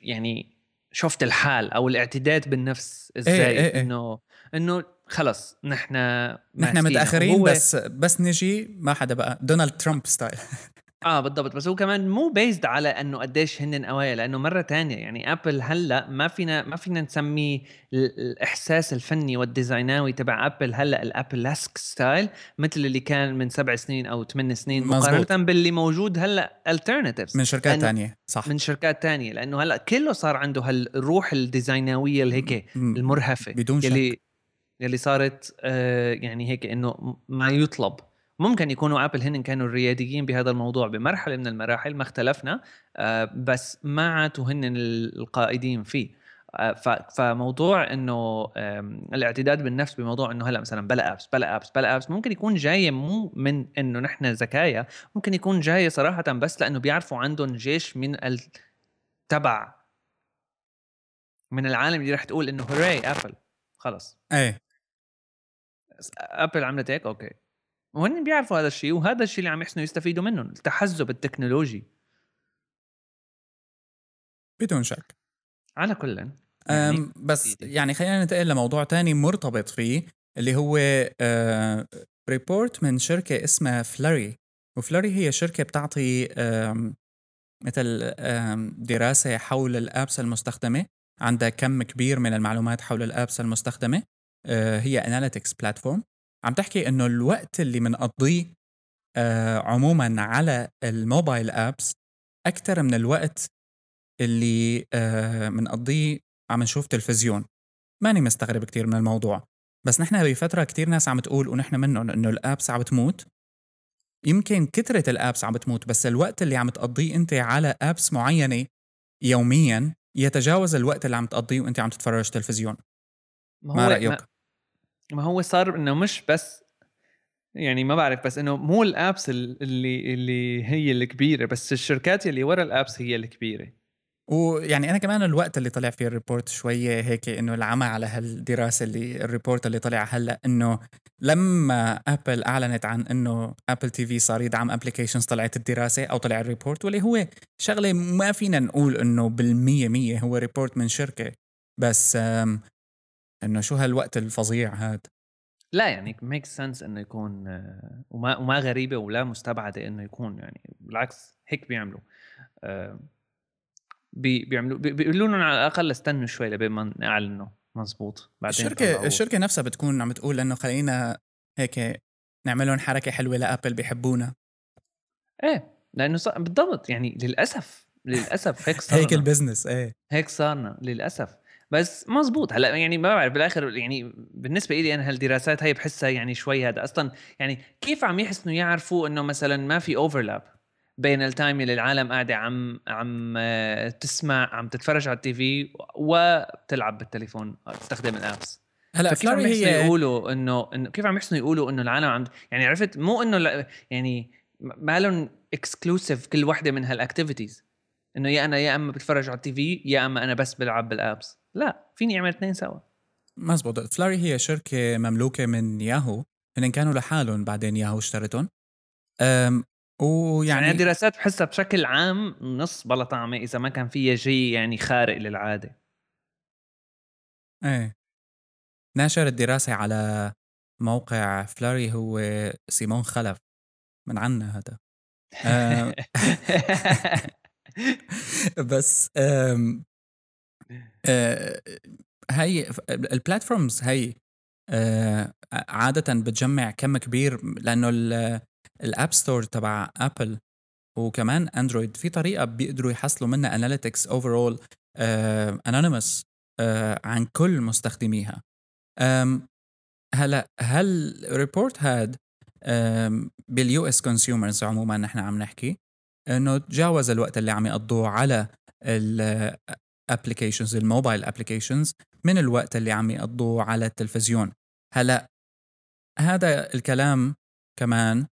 يعني شفت الحال أو الاعتداد بالنفس إزاي؟ إيه إيه. إيه. إنه إنه خلص نحن نحن متأخرين بس بس نجي ما حدا بقى. دونالد ترامب style آه بالضبط. بس هو كمان مو بيزد على إنه قديش هن قوايا لإنه مرة تانية. يعني Apple هلأ ما فينا ما فينا نسمي الإحساس الفني وال design اوي تبع Apple هلأ ال Apple-esque style مثل اللي كان من سبع سنين أو ثمان سنين مقارنة مزبوط. باللي موجود هلأ alternatives من شركات تانية. صح. من شركات تانية. لإنه هلأ كله صار عنده هالروح ال design اوية اللي هيك المرهفة بدون شك. يلي يلي صارت آه يعني هيك إنه ما يطلب. ممكن يكونوا Apple هن كانوا الرياديين بهذا الموضوع بمرحلة من المراحل ما اختلفنا آه، بس ما عادوا هن القائدين فيه. آه، فموضوع إنه الاعتداد بالنفس بموضوع إنه هلأ مثلا بلا apps بلا apps بلا apps ممكن يكون جاي مو من إنه نحن ذكايا ممكن يكون جاي صراحة بس لأنه بيعرفوا عندهم جيش من التبع من العالم اللي رح تقول إنه hooray Apple خلص. إيه. Apple عملت هيك؟ أوكي. وهن بيعرفوا هذا الشيء وهذا الشيء اللي عم يحسنوا يستفيدوا منه التحزب التكنولوجي. بدون شك. على كل يعني بس يعني خلينا ننتقل لموضوع تاني مرتبط فيه اللي هو آه report من شركة اسمها Flurry و Flurry هي شركة بتعطي مثل دراسة حول ال apps المستخدمة. عندها كم كبير من المعلومات حول ال apps المستخدمة. آه هي analytics platform عم تحكي إنه الوقت اللي بنقضيه آه عموما على ال mobile apps أكثر من الوقت اللي بنقضيه آه عم نشوف تلفزيون. ماني مستغرب كتير من الموضوع. بس نحن بفترة كتير ناس عم تقول ونحن منهم إنه الابس عم تموت. يمكن كثرة الابس عم تموت بس الوقت اللي عم تقضيه أنت على ابس معينة يوميا يتجاوز الوقت اللي عم تقضيه وأنت عم تتفرج تلفزيون. ما, ما رأيك؟ ما ما هو صار إنه مش بس يعني ما بعرف بس إنه مو ال apps اللي اللي هي الكبيرة بس الشركات اللي ورا ال apps هي الكبيرة. ويعني أنا كمان الوقت اللي طلع فيه ال report شوية هيك إنه العمى على هالدراسة اللي ال report اللي طلع هلأ إنه لما Apple أعلنت عن إنه Apple TV صار يدعم applications طلعت الدراسة أو طلع ال report واللي هو شغلة ما فينا نقول إنه بالمية مية هو report من شركة بس إنه شو هالوقت الفظيع هاد؟ لا يعني make sense إنه يكون وما وما غريبة ولا مستبعدة إنه يكون يعني بالعكس هيك بيعملوا. بي بيعملوا بيقولوا لهم على الأقل استنوا شوي لبين ما نعلنوا مزبوط. بعدين الشركة الشركة نفسها بتكون عم تقول إنه خلينا هيك نعمل لهم حركة حلوة لأبل بيحبونا. إيه لأنه ص... بالضبط يعني للأسف للأسف هيك صار هيك ال business إيه. هيك صارنا للأسف. بس مزبوط هلأ يعني ما بعرف بالآخر يعني بالنسبة لي أنا هالدراسات هاي بحسها يعني شوي هذا. أصلا يعني كيف عم يحسنوا يعرفوا إنه مثلا ما في overlap بين ال time اللي العالم قاعدة عم عم تسمع عم تتفرج على ال TV وبتلعب بالتليفون تستخدم ال apps هلأ كيف عم يحسنوا يقولوا إنه انه كيف عم يحسنوا يقولوا إنه العالم عم يعني عرفت؟ مو إنه يعني ما لهم exclusive كل وحدة من هال activities إنه يا أنا يا أما بتفرج على ال TV يا أما أنا بس بلعب بال apps لا فيني اعمل اثنين سوا. مزبوط. فلاري هي شركة مملوكة من ياهو هن كانوا لحالهم بعدين ياهو اشترتهم. ويعني يعني الدراسات بحسها بشكل عام نص بلا طعمة إذا ما كان فيها شيء يعني خارق للعادة. إيه. ناشر الدراسة على موقع فلاري هو سيمون خلف. من عنا هذا. بس هي ال platforms هي آه، عادة بتجمع كم كبير لأنه ال App Store تبع ابل وكمان اندرويد في طريقة بيقدروا يحصلوا منها analytics overall anonymous عن كل مستخدميها. هلا هال report هاد بال US consumers عموما نحن عم نحكي إنه تجاوز الوقت اللي عم يقضوه على ال applications ال mobile applications من الوقت اللي عم يقضوه على التلفزيون. هلأ هذا الكلام كمان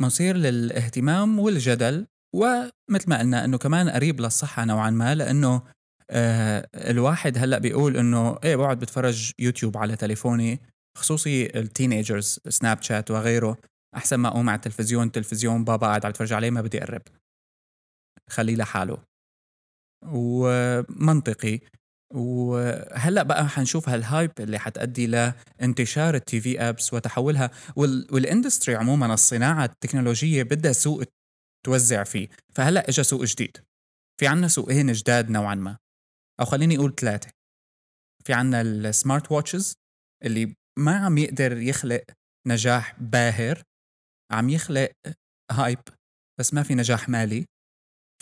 مثير للاهتمام والجدل ومثل ما قلنا إنه كمان قريب للصحة نوعا ما لأنه آه الواحد هلأ بيقول إنه إيه بقعد بتفرج يوتيوب على تليفوني خصوصي ال teenagers سناب شات وغيره. أحسن ما أقوم على التلفزيون تلفزيون بابا قاعد عم يتفرج عليه ما بدي اقرب خليه لحاله. ومنطقي. وهلأ بقى حنشوف هال hype اللي حتأدي لانتشار ال TV apps وتحولها وال... وال industry عموما الصناعة التكنولوجية بدها سوق توزع فيه. فهلأ اجى سوق جديد. في عنا سوقين جداد نوعا ما. أو خليني أقول ثلاثة. في عنا ال smart watches اللي ما عم يقدر يخلق نجاح باهر عم يخلق hype بس ما في نجاح مالي.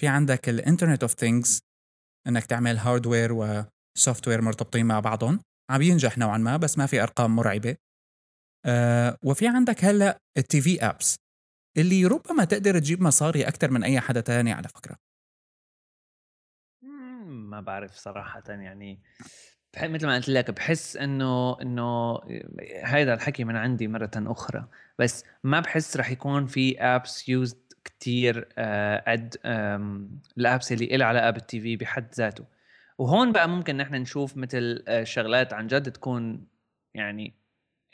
في عندك ال Internet of Things إنك تعمل hardware و software مرتبطين مع بعضهم. عم ينجح نوعا ما بس ما في أرقام مرعبة. أه وفي عندك هلأ التي في ابس اللي ربما تقدر تجيب مصاري أكثر من أي حدا تاني على فكرة. ما بعرف صراحة يعني. مثل ما قلت لك بحس إنه إنه هيدا الحكي من عندي مرة أخرى. بس ما بحس رح يكون في ابس يوزد كتير آه، قد الابس اللي لها علاقة بالتي في بحد ذاته. وهون بقى ممكن نحن نشوف مثل آه، شغلات عن جد تكون يعني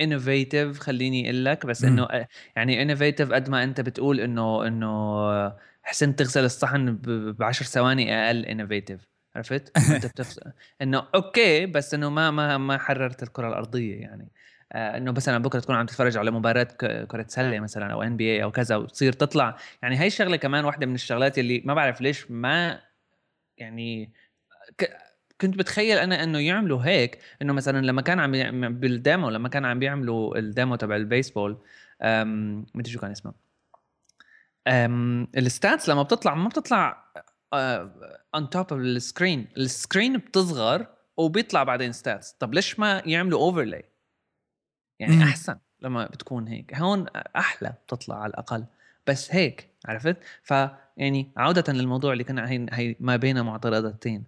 innovative خليني أقول لك بس إنه آه، يعني innovative قد ما أنت بتقول إنه إنه حسنت تغسل الصحن ب 10 ثواني أقل innovative عرفت؟ أنت بتفس... إنه okay بس إنه ما ما ما حررت الكرة الأرضية يعني. إنه مثلا بكرة تكون عم تتفرج على مباراة كرة سلة مثلا أو NBA أو كذا وتصير تطلع. يعني هاي الشغلة كمان واحدة من الشغلات اللي ما بعرف ليش ما يعني. كنت بتخيل أنا إنه يعملوا هيك إنه مثلا لما كان عم بال demo لما كان عم بيعملوا ال demo تبع البيسبول مدري شو كان اسمه. ال stats لما بتطلع ما بتطلع on top of ال screen ال screen بتصغر وبيطلع بعدين stats. طب ليش ما يعملوا overlay يعني مم. أحسن لما بتكون هيك. هون أحلى بتطلع على الأقل. بس هيك عرفت؟ فيعني عودة للموضوع اللي كنا هي, هي ما بين معترضتين.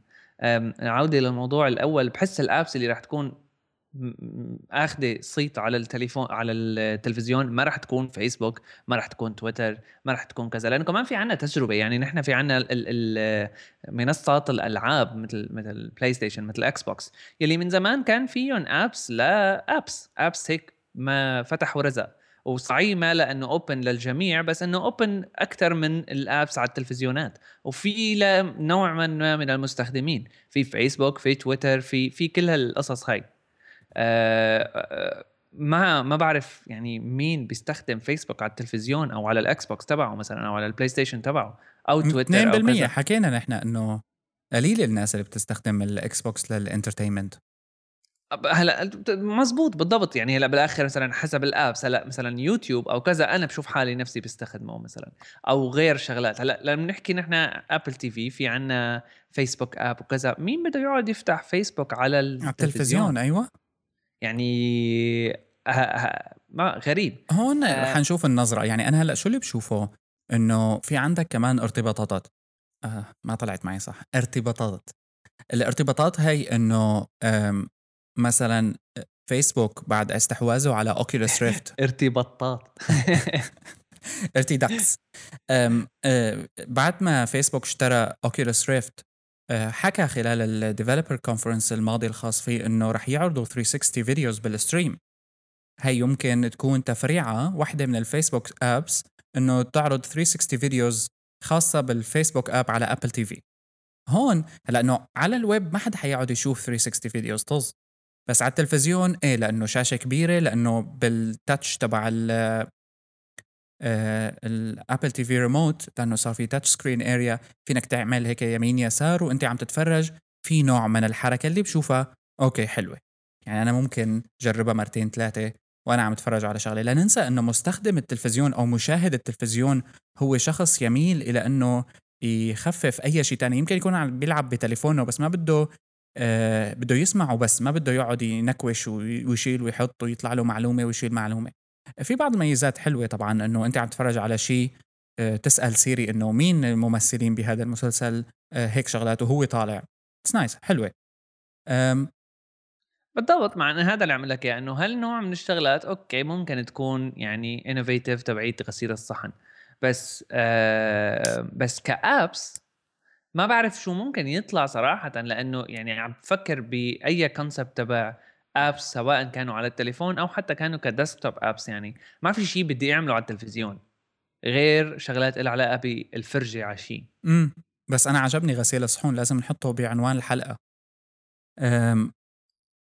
عودة للموضوع الأول بحس ال apps اللي راح تكون اخذه صيت على التليفون على التلفزيون ما راح تكون فيسبوك ما راح تكون تويتر ما راح تكون كذا. لأنه كمان في عنا تجربة يعني نحن في عنا منصات الألعاب مثل مثل بلاي ستيشن مثل إكس بوكس يلي من زمان كان فيهم apps لا apps apps هيك ما فتح ورزق. وصعيب ما لأنه open للجميع بس إنه open أكثر من ال apps على التلفزيونات. وفي نوع من من المستخدمين في فيسبوك في تويتر في في كل هالقصص هاي. ما ما بعرف يعني مين بيستخدم فيسبوك على التلفزيون أو على الاكس بوكس تبعه مثلا أو على البلاي ستيشن تبعه أو تويتر 2% أو حكينا نحن إنه قليل الناس اللي بتستخدم الاكس بوكس لل entertainment. هلأ مزبوط بالضبط. يعني هلأ بالآخر مثلا حسب ال apps هلأ مثلا يوتيوب أو كذا أنا بشوف حالي نفسي بستخدمه مثلا أو غير شغلات. هلأ لما نحكي نحن Apple TV في عنا فيسبوك app وكذا مين بده يقعد يفتح فيسبوك على التلفزيون, على التلفزيون أيوه. يعني ها ها ما غريب. هون آه. حنشوف النظرة. يعني أنا هلأ شو اللي بشوفه؟ إنه في عندك كمان ارتباطات. آه ما طلعت معي صح. ارتباطات. الارتباطات هي إنه مثلا فيسبوك بعد استحواذه على Oculus Rift ارتباطات. ارتيدكس آه، بعد ما فيسبوك اشترى Oculus Rift حكى خلال ال developer conference الماضي الخاص فيه إنه رح يعرضوا 360 videos بال stream هي يمكن تكون تفريعة واحدة من الفيسبوك apps إنه تعرض 360 videos خاصة بالفيسبوك app على Apple TV هون هلا إنه على الويب ما حدا حيقعد يشوف 360 videos طز. بس على التلفزيون إيه لأنه شاشة كبيرة لأنه بال touch تبع ال Apple TV remote لأنه صار في touch screen area فينك تعمل هيك يمين يسار وأنت عم تتفرج في نوع من الحركة اللي بشوفها okay حلوة. يعني أنا ممكن جربها مرتين ثلاثة وأنا عم اتفرج على شغلة. لا ننسى إنه مستخدم التلفزيون أو مشاهد التلفزيون هو شخص يميل إلى إنه يخفف أي شيء تاني. يمكن يكون عم بيلعب بتليفونه بس ما بده آه بده يسمعه بس ما بده يقعد ينكوش ويشيل ويحط ويطلع له معلومة ويشيل معلومة. في بعض الميزات حلوة طبعا إنه أنت عم تتفرج على شيء آه، تسأل سيري إنه مين الممثلين بهذا المسلسل آه، هيك شغلات وهو طالع. It's nice حلوة. بالضبط مع هذا اللي عم لك إنه هالنوع من الشغلات okay ممكن تكون يعني innovative تبعية غسيل الصحن بس آه بس ك apps ما بعرف شو ممكن يطلع صراحة لأنه يعني عم بفكر بأي concept تبع apps سواء كانوا على التليفون أو حتى كانوا ك desktop apps يعني. ما في شيء بدي اعمله على التلفزيون غير شغلات لها علاقة بالفرجة على شيء امم بس أنا عجبني غسيل الصحون لازم نحطه بعنوان الحلقة.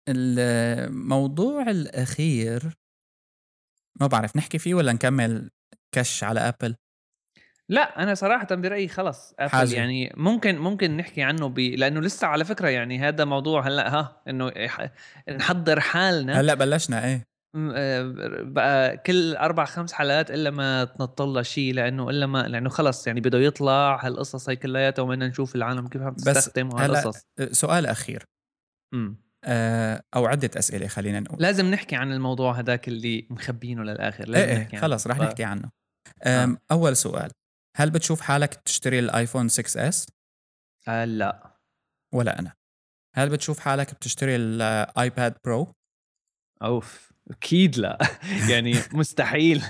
الموضوع الأخير ما بعرف نحكي فيه والّا نكمّل كَش على أبل؟ لأ، أنا صراحةً برأيي خلص Apple حاجة. يعني ممكن ممكن نحكي عنه ب لأنه لسه على فكرة يعني هذا موضوع هلأ ها إنه ح نحضّر حالنا هلأ بلّشنا إيه. م آآ بقى كل 4، 5 حلقات إلا ما تنطّر لها شي لإنه إلا ما لإنه خلص يعني بده يطلع هالقصص هي كلّياتها وبدنا نشوف العالم كيف عم تستخدم وهالقصص. أ سؤال أخير إمم. آآ أو عدة أسئلة خلّينا نقول. لازم نحكي عن الموضوع هذاك اللي مخبّينه للآخر، إيه، لازم إيه، نحكي. خلص رح نحكي عنه. آه. أول سؤال، هل بتشوف حالك تشتري الآيفون 6S آآ لأ. ولا أنا؟ هل بتشوف حالك بتشتري الآيباد Pro؟ أوف! أكيد لأ، يعني مستحيل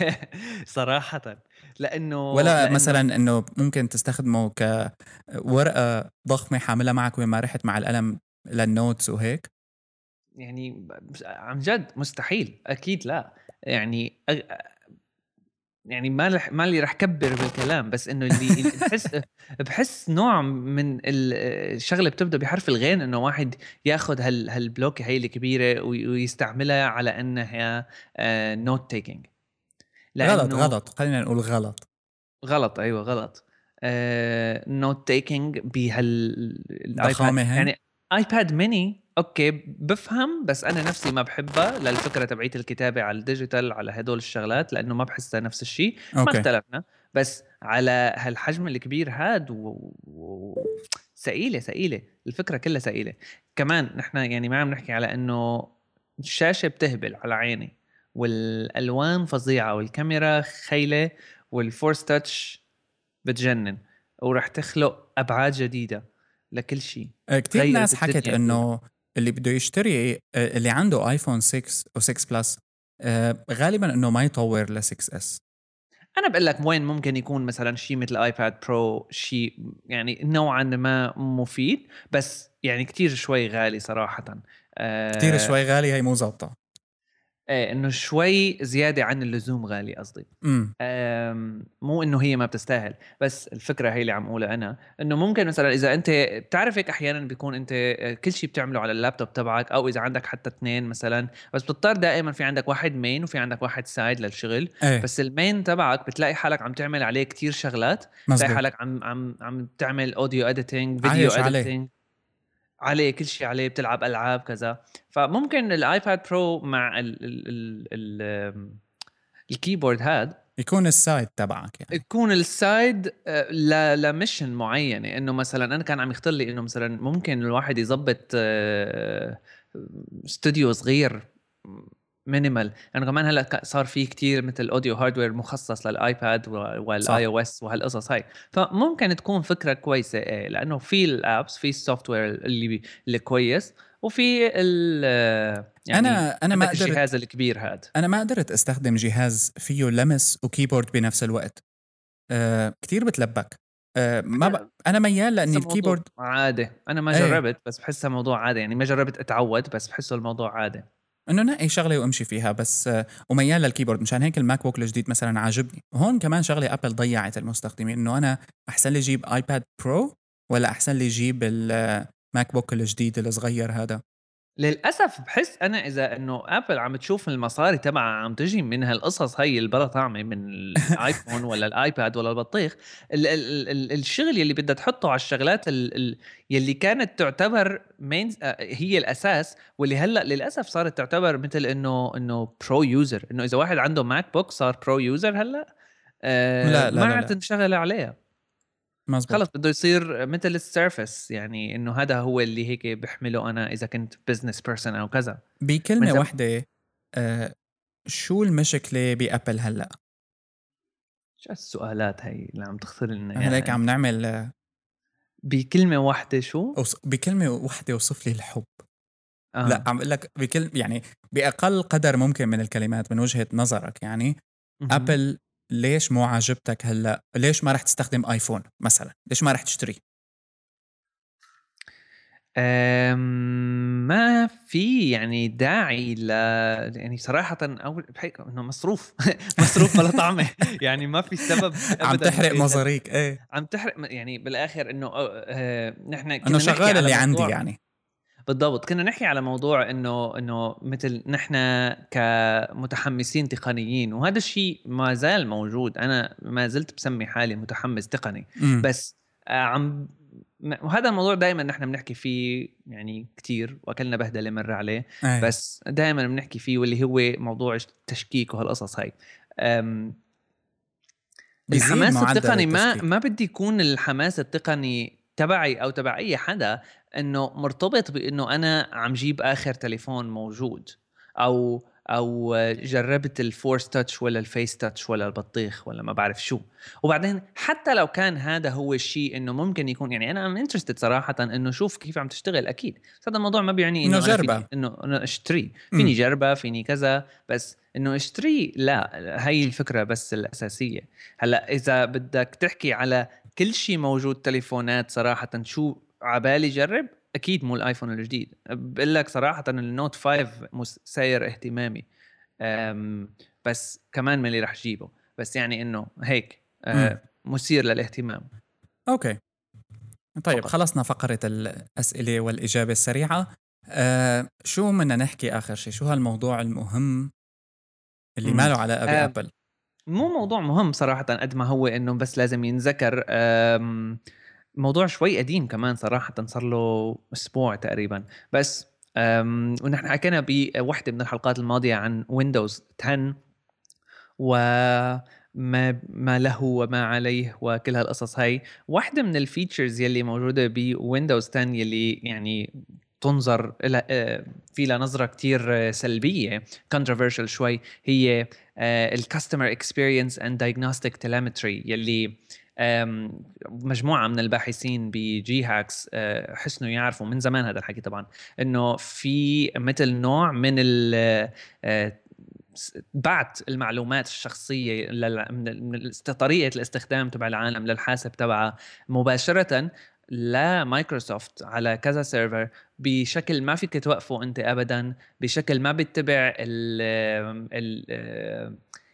صراحةً، لإنه ولا لإنه مثلًا إنه ممكن تستخدمه كورقة ضخمة حاملها معك وين ما رحت مع القلم للnotes وهيك؟ يعني عن جد مستحيل، أكيد لأ، يعني يعني ما رح ما لي رح كبّر بالكلام، بس إنه اللي باحس باحس نوع من ال الشغلة بتبدأ بحرف الغين إنه واحد ياخُد هال هالبلوكة هي الكبيرة وي ويستعملها على إنها آآ note taking غلط، غلط، خلّينا نقول غلط. غلط أيوه غلط آآ note taking بهال؟ يعني iPad mini okay بافهم بس أنا نفسي ما باحبها للفكرة تبعية الكتابة على ال digital على هدول الشغلات لإنه ما باحسها نفس الشيء، ما. اختلفنا، بس على هالحجم الكبير هاد و و ثقيلة، ثقيلة، الفكرة كلها ثقيلة، كمان نحن يعني ما عم نحكي على إنه الشاشة بتهبل على عيني، والألوان فظيعة والكاميرا خيلة والforce touch بتجنن، وراح تخلق أبعاد جديدة لكل شيء. غيّرت ناس حكت إنه اللي بده يشتري آآ اللي عنده ايفون 6 و6 Plus آآ غالبًا إنه ما يطوّر ل 6S. أنا باقول لك وين ممكن يكون مثلًا شيء مثل ايباد Pro شيء يعني نوعًا ما مفيد، بس يعني كتير شوي غالي صراحةً. آآ كتير شوي غالي هي مو ضابطة. إيه، إنه شوي زيادة عن اللزوم غالي قصدي. مو إنه هي ما بتستاهل، بس الفكرة هي اللي عم أقولها أنا، إنه ممكن مثلًا إذا أنت بتعرف هيك أحيانًا بيكون آآ كل شي بتعمله على اللابتوب تبعك أو إذا عندك حتى 2 مثلًا، بس بتضطر دائمًا في عندك واحد main وفي عندك واحد side للشغل، إيه، بس الmain تبعك بتلاقي حالك عم تعمل عليه كتير شغلات، بتلاقي. حالك عم عم عم تعمل audio editing، video عايش عليه. كل شي عليه، بتلعب ألعاب كذا، فممكن الآيباد Pro مع ال ال ال ال آمم ال keyboard هاد يكون ال side تبعك يعني. تكون ال side آآ ل ل mission معيّنة، إنه مثلًا أنا كان عم يخطر لي إنه مثلًا ممكن الواحد يضبّط آآ استوديو صغير minimal لأنه كمان هلأ ك صار في كتير مثل audio hardware مخصص للآيباد و صح. وال iOS وهالقصص هاي، فممكن تكون فكرة كويسة إيه، لأنه في ال apps في ال software اللي بي اللي كويس، وفي ال يعني أنا أنا ما قدرت الجهاز الكبير هاد. أنا ما قدرت أستخدم جهاز فيه لمس و keyboard بنفس الوقت. آآ كتير بتلبك. آآ ما ب أنا ميّال موضوع ال keyboard عادي، أنا ما إيه. جرّبت بس باحسها موضوع عادي، يعني ما جرّبت أتعوّد بس باحسه الموضوع عادي. إنه نقي شغلة وأمشي فيها بس وميال لل keyboard مشان هيك ال MacBook الجديد مثلا عاجبني. وهون كمان شغلة Apple ضيعت المستخدمين إنه أنا أحسن لي أجيب ايباد Pro ولا أحسن لي أجيب ال MacBook الجديد الصغير هذا؟ للأسف باحس أنا إذا إنه Apple عم تشوف المصاري تبعها عم تجي من هالقصص هي اللي بلا طعمة من الآيفون ولا الآيباد ولا البطيخ، ال ال ال الشغل يلّي بدها تحطّه على الشغلات ال ال يلّي كانت تعتبر main آآ هي الأساس واللي هلأ للأسف صارت تعتبر مثل إنه إنه pro user إنه إذا واحد عنده MacBook صار pro user هلأ آآ لا، لا، ما عاد. تنشغل عليها. مزبوط خلص بده يصير مثل ال Surface يعني إنه هذا هو اللي هيك بحمله أنا إذا كنت business person أو كذا بكلمة مثل- واحدة آه شو المشكلة ب Apple هلأ شو السؤالات هي اللي عم تخطر لنا هلأ هيك؟ عم نعمل آه، بكلمة واحدة شو أوص- بكلمة واحدة وصف لي الحب آه. لأ عم أقول لك بكل يعني بأقل قدر ممكن من الكلمات من وجهة نظرك يعني مهم. أبل ليش مو عاجبتك هلا؟ ليش ما رح تستخدم آيفون مثلا؟ ليش ما رح تشتري ما في يعني داعي ل يعني صراحة أول بحيك إنه مصروف. مصروف بلا طعمة. يعني ما في سبب عم أبداً تحرق مصاريك إيه. عم تحرق يعني بالآخر إنه آه، نحن كنا انه نحكي شغال اللي عندي يعني. بالضبط كنا نحكي على موضوع إنه إنه مثل نحن كمتحمسين تقنيين وهذا الشيء ما زال موجود أنا ما زلت بسمي حالي متحمس تقني مم. بس آه، عم وهذا الموضوع دائما نحن بنحكي فيه يعني كتير وأكلنا بهدلة مرة عليه أي. بس دائما بنحكي فيه واللي هو موضوع التشكيك وهالقصص هاي الحماس التقني ما. ما بدي يكون الحماس التقني تبعي أو تبع أي حدا إنه مرتبط بإنه أنا عم جيب آخر تليفون موجود أو أو جربت ال Force touch ولا ال face touch ولا البطيخ ولا ما بعرف شو. وبعدين حتى لو كان هذا هو الشيء إنه ممكن يكون يعني أنا I'm interested صراحة إنه شوف كيف عم تشتغل أكيد. بس هذا الموضوع ما بيعني إنه. فيني- إنه إنه أشتري. فيني جربة فيني كذا. بس إنه أشتري لا هي الفكرة بس الأساسية. هلأ إذا بدك تحكي على كل شيء موجود تليفونات صراحة. شو عبالي جرب؟ أكيد مو الآيفون الجديد. بقول لك صراحة ال Note 5 مس- ساير اهتمامي. بس كمان من اللي رح جيبه. بس يعني إنه هيك أه، مثير للاهتمام. Okay. طيب فقط. خلصنا فقرة الأسئلة والإجابة السريعة. آه شو بدنا نحكي آخر شيء شو هالموضوع المهم اللي مم. ما له علاقة آه، ب Apple؟ مو موضوع مهم صراحة قد ما هو إنه بس لازم ينذكر موضوع شوي قديم كمان صراحة صار له أسبوع تقريبا. بس ونحن حكينا بوحدة من الحلقات الماضية عن ويندوز 10 وما ما له وما عليه وكل هالقصص هاي. واحدة من ال features يلي موجودة بويندوز 10 يلي يعني تنظر آه، في لها نظرة كتير سلبية controversial شوي هي ال customer experience and diagnostic telemetry يلي مجموعة من الباحثين ب gHacks آه، حسنوا يعرفوا من زمان هذا الحكي طبعا إنه في مثل نوع من آه، بعت المعلومات الشخصية لل- من طريقة الاستخدام تبع العالم للحاسب تبعها مباشرة لمايكروسوفت على كذا server بشكل ما فيك توقفه أنت ابدا بشكل ما بيتبع ال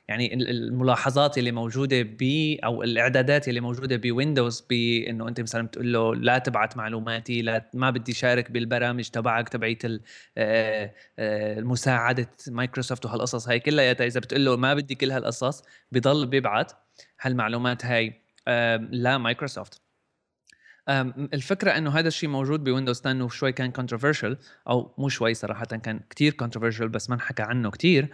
يعني ال- الملاحظات اللي موجودة ب أو الإعدادات اللي موجودة بويندوز بانه أنت مثلا بتقول له لا تبعت معلوماتي لا ما بدي شارك بالبرامج تبعك تبعيت ال- آه، آه، مساعدة مايكروسوفت وهالقصص هاي كلها إذا بتقول له ما بدي كل هالقصص بضل بيبعت هالمعلومات هاي آم، لمايكروسوفت أم، الفكرة إنه هذا الشيء موجود بويندوز 10 وشوي كان controversial أو مو شوي صراحة كان كتير controversial بس ما انحكى عنه كتير.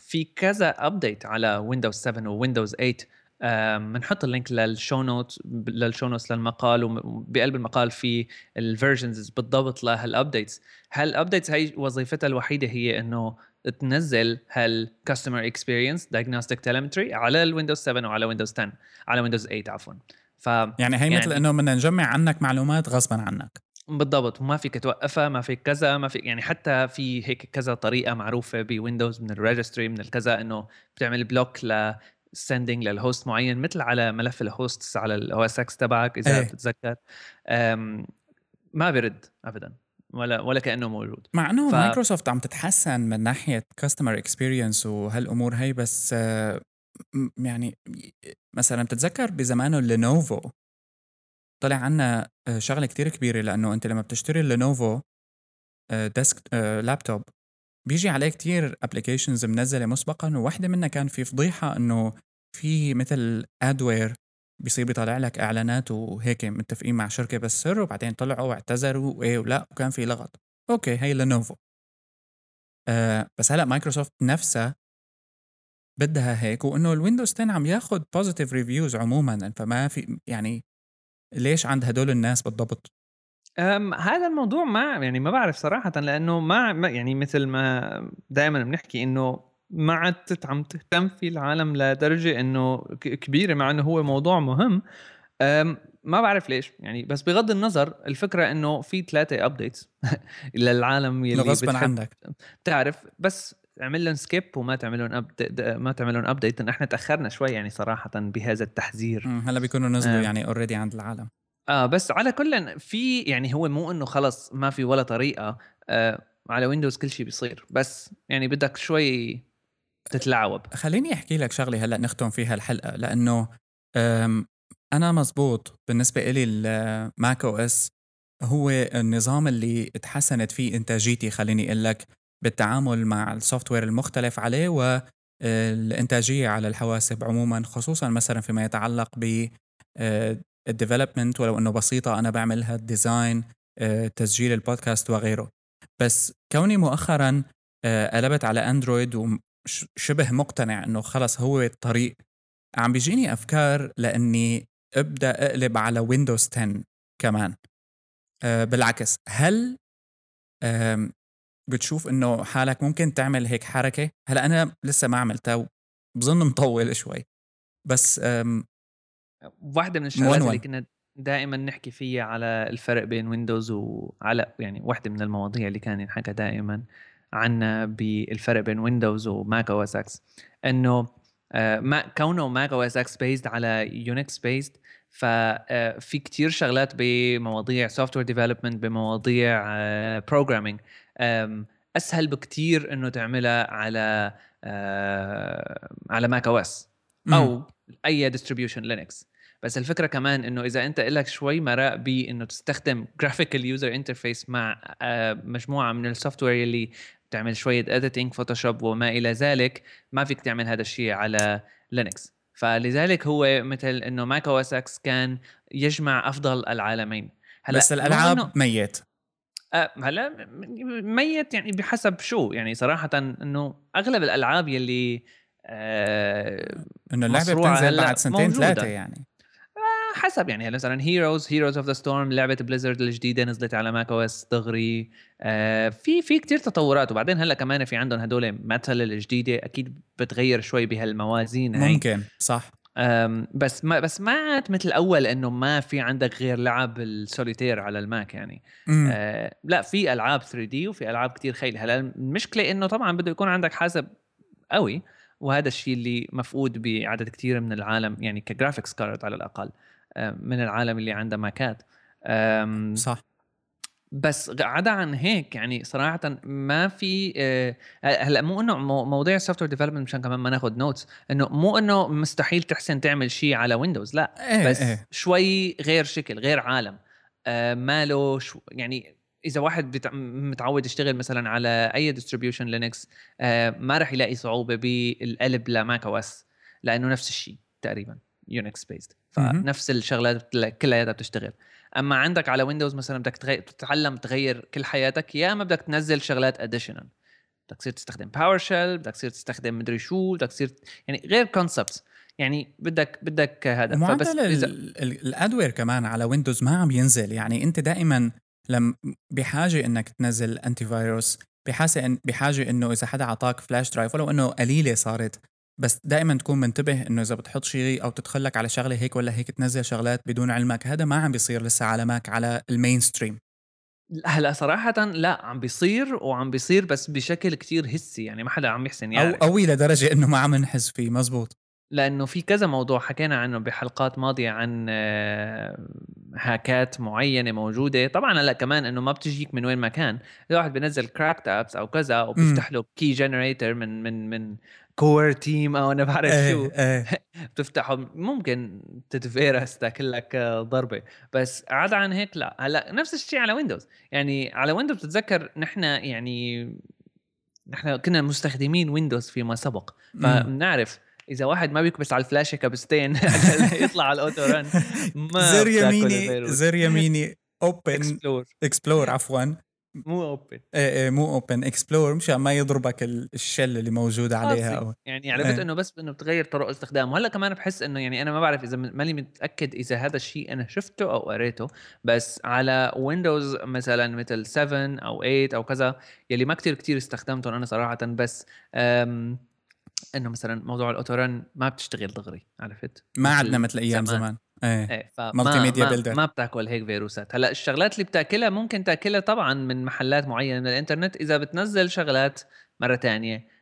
في كذا update على ويندوز 7 وويندوز 8 أم، بنحط ال link لل show note لل show notes للمقال وبقلب المقال في ال versions بالضبط لهال updates هال updates هي وظيفتها الوحيدة هي إنه تنزل هال customer experience diagnostic telemetry على الويندوز 7 وعلى ويندوز 10 على ويندوز 8 عفوا. ف يعني هي مثل يعني- إنه بدنا نجمع عنك معلومات غصبا عنك. بالضبط وما فيك توقفها ما فيك كذا ما فيك يعني حتى في هيك كذا طريقة معروفة بويندوز من ال registry من الكذا إنه بتعمل block ل sending لل host معين مثل على ملف ال hosts على ال OS X تبعك إذا إيه. بتتذكر. ما برد ابدا ولا ولا كأنه موجود. مع إنه ف- مايكروسوفت عم تتحسن من ناحية customer experience وهالأمور هي بس يعني مثلا بتتذكر بزمانه لينوفو طلع عنا آه، شغلة كتير كبيرة لأنه أنت لما بتشتري لينوفو آه، disk آه، لابتوب بيجي عليه كتير applications منزلة مسبقا وواحده منها كان في فضيحة إنه في مثل adware بيصير بيطلع لك إعلانات وهيك متفقين مع شركة بس سر وبعدين طلعوا واعتذروا وايه ولا وكان في لغط. okay هي لينوفو آه بس هلأ مايكروسوفت نفسها بدها هيك وإنه الويندوز 10 عم ياخذ positive reviews عموما. فما في يعني ليش عند هدول الناس بالضبط؟ أم هذا الموضوع ما يعني ما بعرف صراحة لأنه ما يعني مثل ما دائما بنحكي إنه ما عدت عم تهتم فيه العالم لدرجة إنه ك- كبيرة مع إنه هو موضوع مهم. أم ما بعرف ليش يعني بس بغض النظر الفكرة إنه في ثلاثة updates للعالم يلي غصبا بتحب عنك تعرف. بس اعمل لهم skip وما تعمل لهم up... ما تعمل لهم update إحنا تأخرنا شوي يعني صراحة بهذا التحذير. هلا بيكونوا نزلوا آه. يعني already عند العالم. آه بس على كل في يعني هو مو إنه خلص ما في ولا طريقة آه على ويندوز كل شيء بيصير. بس يعني بدك شوي تتلعوب خليني أحكي لك شغلة هلا نختم فيها الحلقة. لأنه أنا مزبوط بالنسبة إلي ال Mac OS هو النظام اللي تحسنت فيه إنتاجيتي خليني أقول لك. بالتعامل مع ال software المختلف عليه والانتاجيه على الحواسب عموما خصوصا مثلا فيما يتعلق ب ال development ولو إنه بسيطة أنا بعملها ال design تسجيل البودكاست وغيره. بس كوني مؤخرا قلبت على اندرويد وشبه مقتنع إنه خلص هو الطريق عم بيجيني أفكار لإني أبدأ أقلب على ويندوز 10 كمان. بالعكس هل بتشوف إنه حالك ممكن تعمل هيك حركة. هلأ أنا لسه ما عملتها بظن مطول شوي. بس واحدة من الشغلات اللي كنا دائما نحكي فيها على الفرق بين ويندوز وعلى يعني واحدة من المواضيع اللي كان ينحكى دائما عنا بالفرق بين ويندوز و Mac OS X إنه آه، ما كونه Mac OS X based على Unix based ففي كتير شغلات بمواضيع software development بمواضيع programming آه، أسهل بكتير إنه تعملها على آه، على Mac OS أو أي distribution لينكس. بس الفكرة كمان إنه إذا أنت لك شوي مراء بانه تستخدم graphical user interface مع مجموعة من ال software اللي تعمل شوية editing Photoshop وما إلى ذلك ما فيك تعمل هذا الشيء على لينكس. فلذلك هو مثل إنه Mac OS X كان يجمع أفضل العالمين. هلأ بس الألعاب ميت. هلا ميت يعني بحسب شو؟ يعني صراحة إنه أغلب الألعاب يلي أه إنه اللعبة بتنزل بعد سنتين ثلاثة يعني. حسب يعني مثلا Heroes Heroes of the Storm لعبة Blizzard الجديدة نزلت على Mac OS دغري. آه في في كثير تطورات. وبعدين هلا كمان في عندهم هدول Metal الجديدة أكيد بتغير شوي بهالموازين هي ممكن صح. بس ما بس ما عاد مثل الأول إنه ما في عندك غير لعب السوليتير على ال Mac يعني. آه لا في ألعاب 3D وفي ألعاب كتير خيل. هلا المشكلة إنه طبعا بده يكون عندك حاسب قوي وهذا الشيء اللي مفقود بعدد كتير من العالم يعني ك graphics card على الأقل من العالم اللي عنده ماكات. صح. بس عدا عن هيك يعني صراحة ما في آه، هلأ مو إنه مواضيع ال software development مشان كمان ما ناخذ notes إنه مو إنه مستحيل تحسن تعمل شيء على Windows لا إيه بس إيه. شوي غير شكل غير عالم. آه، ماله شو يعني إذا واحد متعود يشتغل مثلا على أي distribution Linux آه، ما راح يلاقي صعوبة بالقلب ل Mac OS لأنه نفس الشيء تقريبا Unix based فنفس الشغلات كلها بتشتغل. أما عندك على Windows مثلا بدك تتعلم تغير كل حياتك يا إما بدك تنزل شغلات additional بدك تصير تستخدم PowerShell بدك تصير تستخدم مدري شو بدك تصير يعني غير concepts يعني بدك بدك هذا فبس إذا... ال adware كمان على Windows ما عم ينزل. يعني أنت دائما لم بحاجة إنك تنزل antivirus بحاجه إن بحاجة إنه إذا حدا اعطاك flash drive ولو إنه قليلة صارت بس دائما تكون منتبه إنه إذا بتحط شيء أو تتخلك على شغلة هيك ولا هيك تنزل شغلات بدون علمك هذا ما عم بيصير لسه على Mac على ال mainstream هلأ صراحة لا عم بيصير وعم بيصير بس بشكل كتير هسي يعني ما حدا عم يحسن يعني أو قوي لدرجة إنه ما عم نحس فيه مزبوط. لأنه في كذا موضوع حكينا عنه بحلقات ماضية عن آه، هاكات معينة موجودة. طبعا هلأ كمان إنه ما بتجيك من وين ما كان. إذا واحد بينزل cracked apps أو كذا وبيفتح له key generator من من من Core team أو أنا بعرف إيه شو. إيه. بتفتحه. ممكن تتفيرس تاكل لك ضربة. بس عدا عن هيك لا. هلأ نفس الشيء على Windows يعني على Windows بتتذكر نحن يعني نحن كنا مستخدمين Windows فيما سبق. فبنعرف إذا واحد ما بيكبس على الفلاشه كبستين يطلع على ال autorun. ما زر يميني زر يميني. open explore عفوا. مو اوبن إيه إيه مو open explore مشان ما يضربك ال shell اللي موجود عليها أو. يعني عرفت إيه. إنه بس إنه بتغير طرق استخدامه وهلا كمان بحس إنه يعني أنا ما بعرف إذا ماني متأكد إذا هذا الشيء أنا شفته أو قريته بس على Windows مثلا مثل 7 أو 8 أو كذا يلي ما كتير كتير استخدمتهم أنا صراحة بس إنه مثلا موضوع ال autorun ما بتشتغل دغري عرفت ما عندنا مثل أيام زمان, زمان. إيه, إيه ميديا ما, بيلدر. ما بتاكل هيك فيروسات. هلأ الشغلات اللي بتاكلها ممكن تاكلها طبعا من محلات معينة من الإنترنت. إذا بتنزل شغلات مرة تانية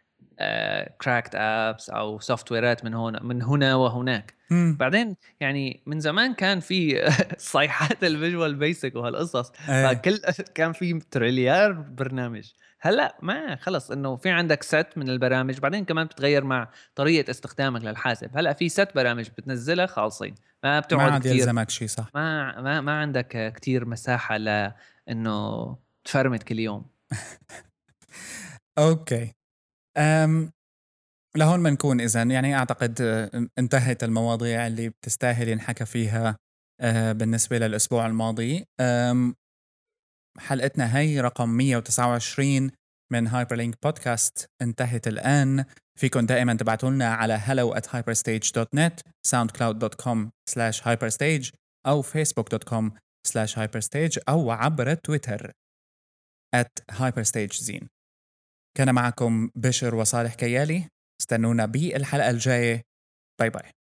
cracked apps أو software ات من هنا من هنا وهناك. مم. بعدين يعني من زمان كان في صيحات ال Visual Basic وهالقصص. إيه. كل كان في تريليار برنامج. هلأ ما خلص إنه في عندك ست من البرامج. بعدين كمان بتتغير مع طريقة استخدامك للحاسب. هلأ في ست برامج بتنزلها خالصين. ما ما بتقعد عاد كثير يلزمك شيء صح. ما ما ما عندك كثير مساحة لأنه تفرمت كل يوم. okay. أم لهون بنكون إذا يعني أعتقد انتهت المواضيع اللي بتستاهل ينحكى فيها آه، بالنسبة للأسبوع الماضي. حلقتنا هي رقم 129 من Hyperlink بودكاست انتهت الآن. فيكم دائما تبعتوا لنا على hello at hyperstage.net soundcloud.com slash hyperstage أو facebook.com slash hyperstage أو عبر تويتر at hyperstagezine كان معكم بشر وصالح كيالي استنونا بالحلقة الجاية باي باي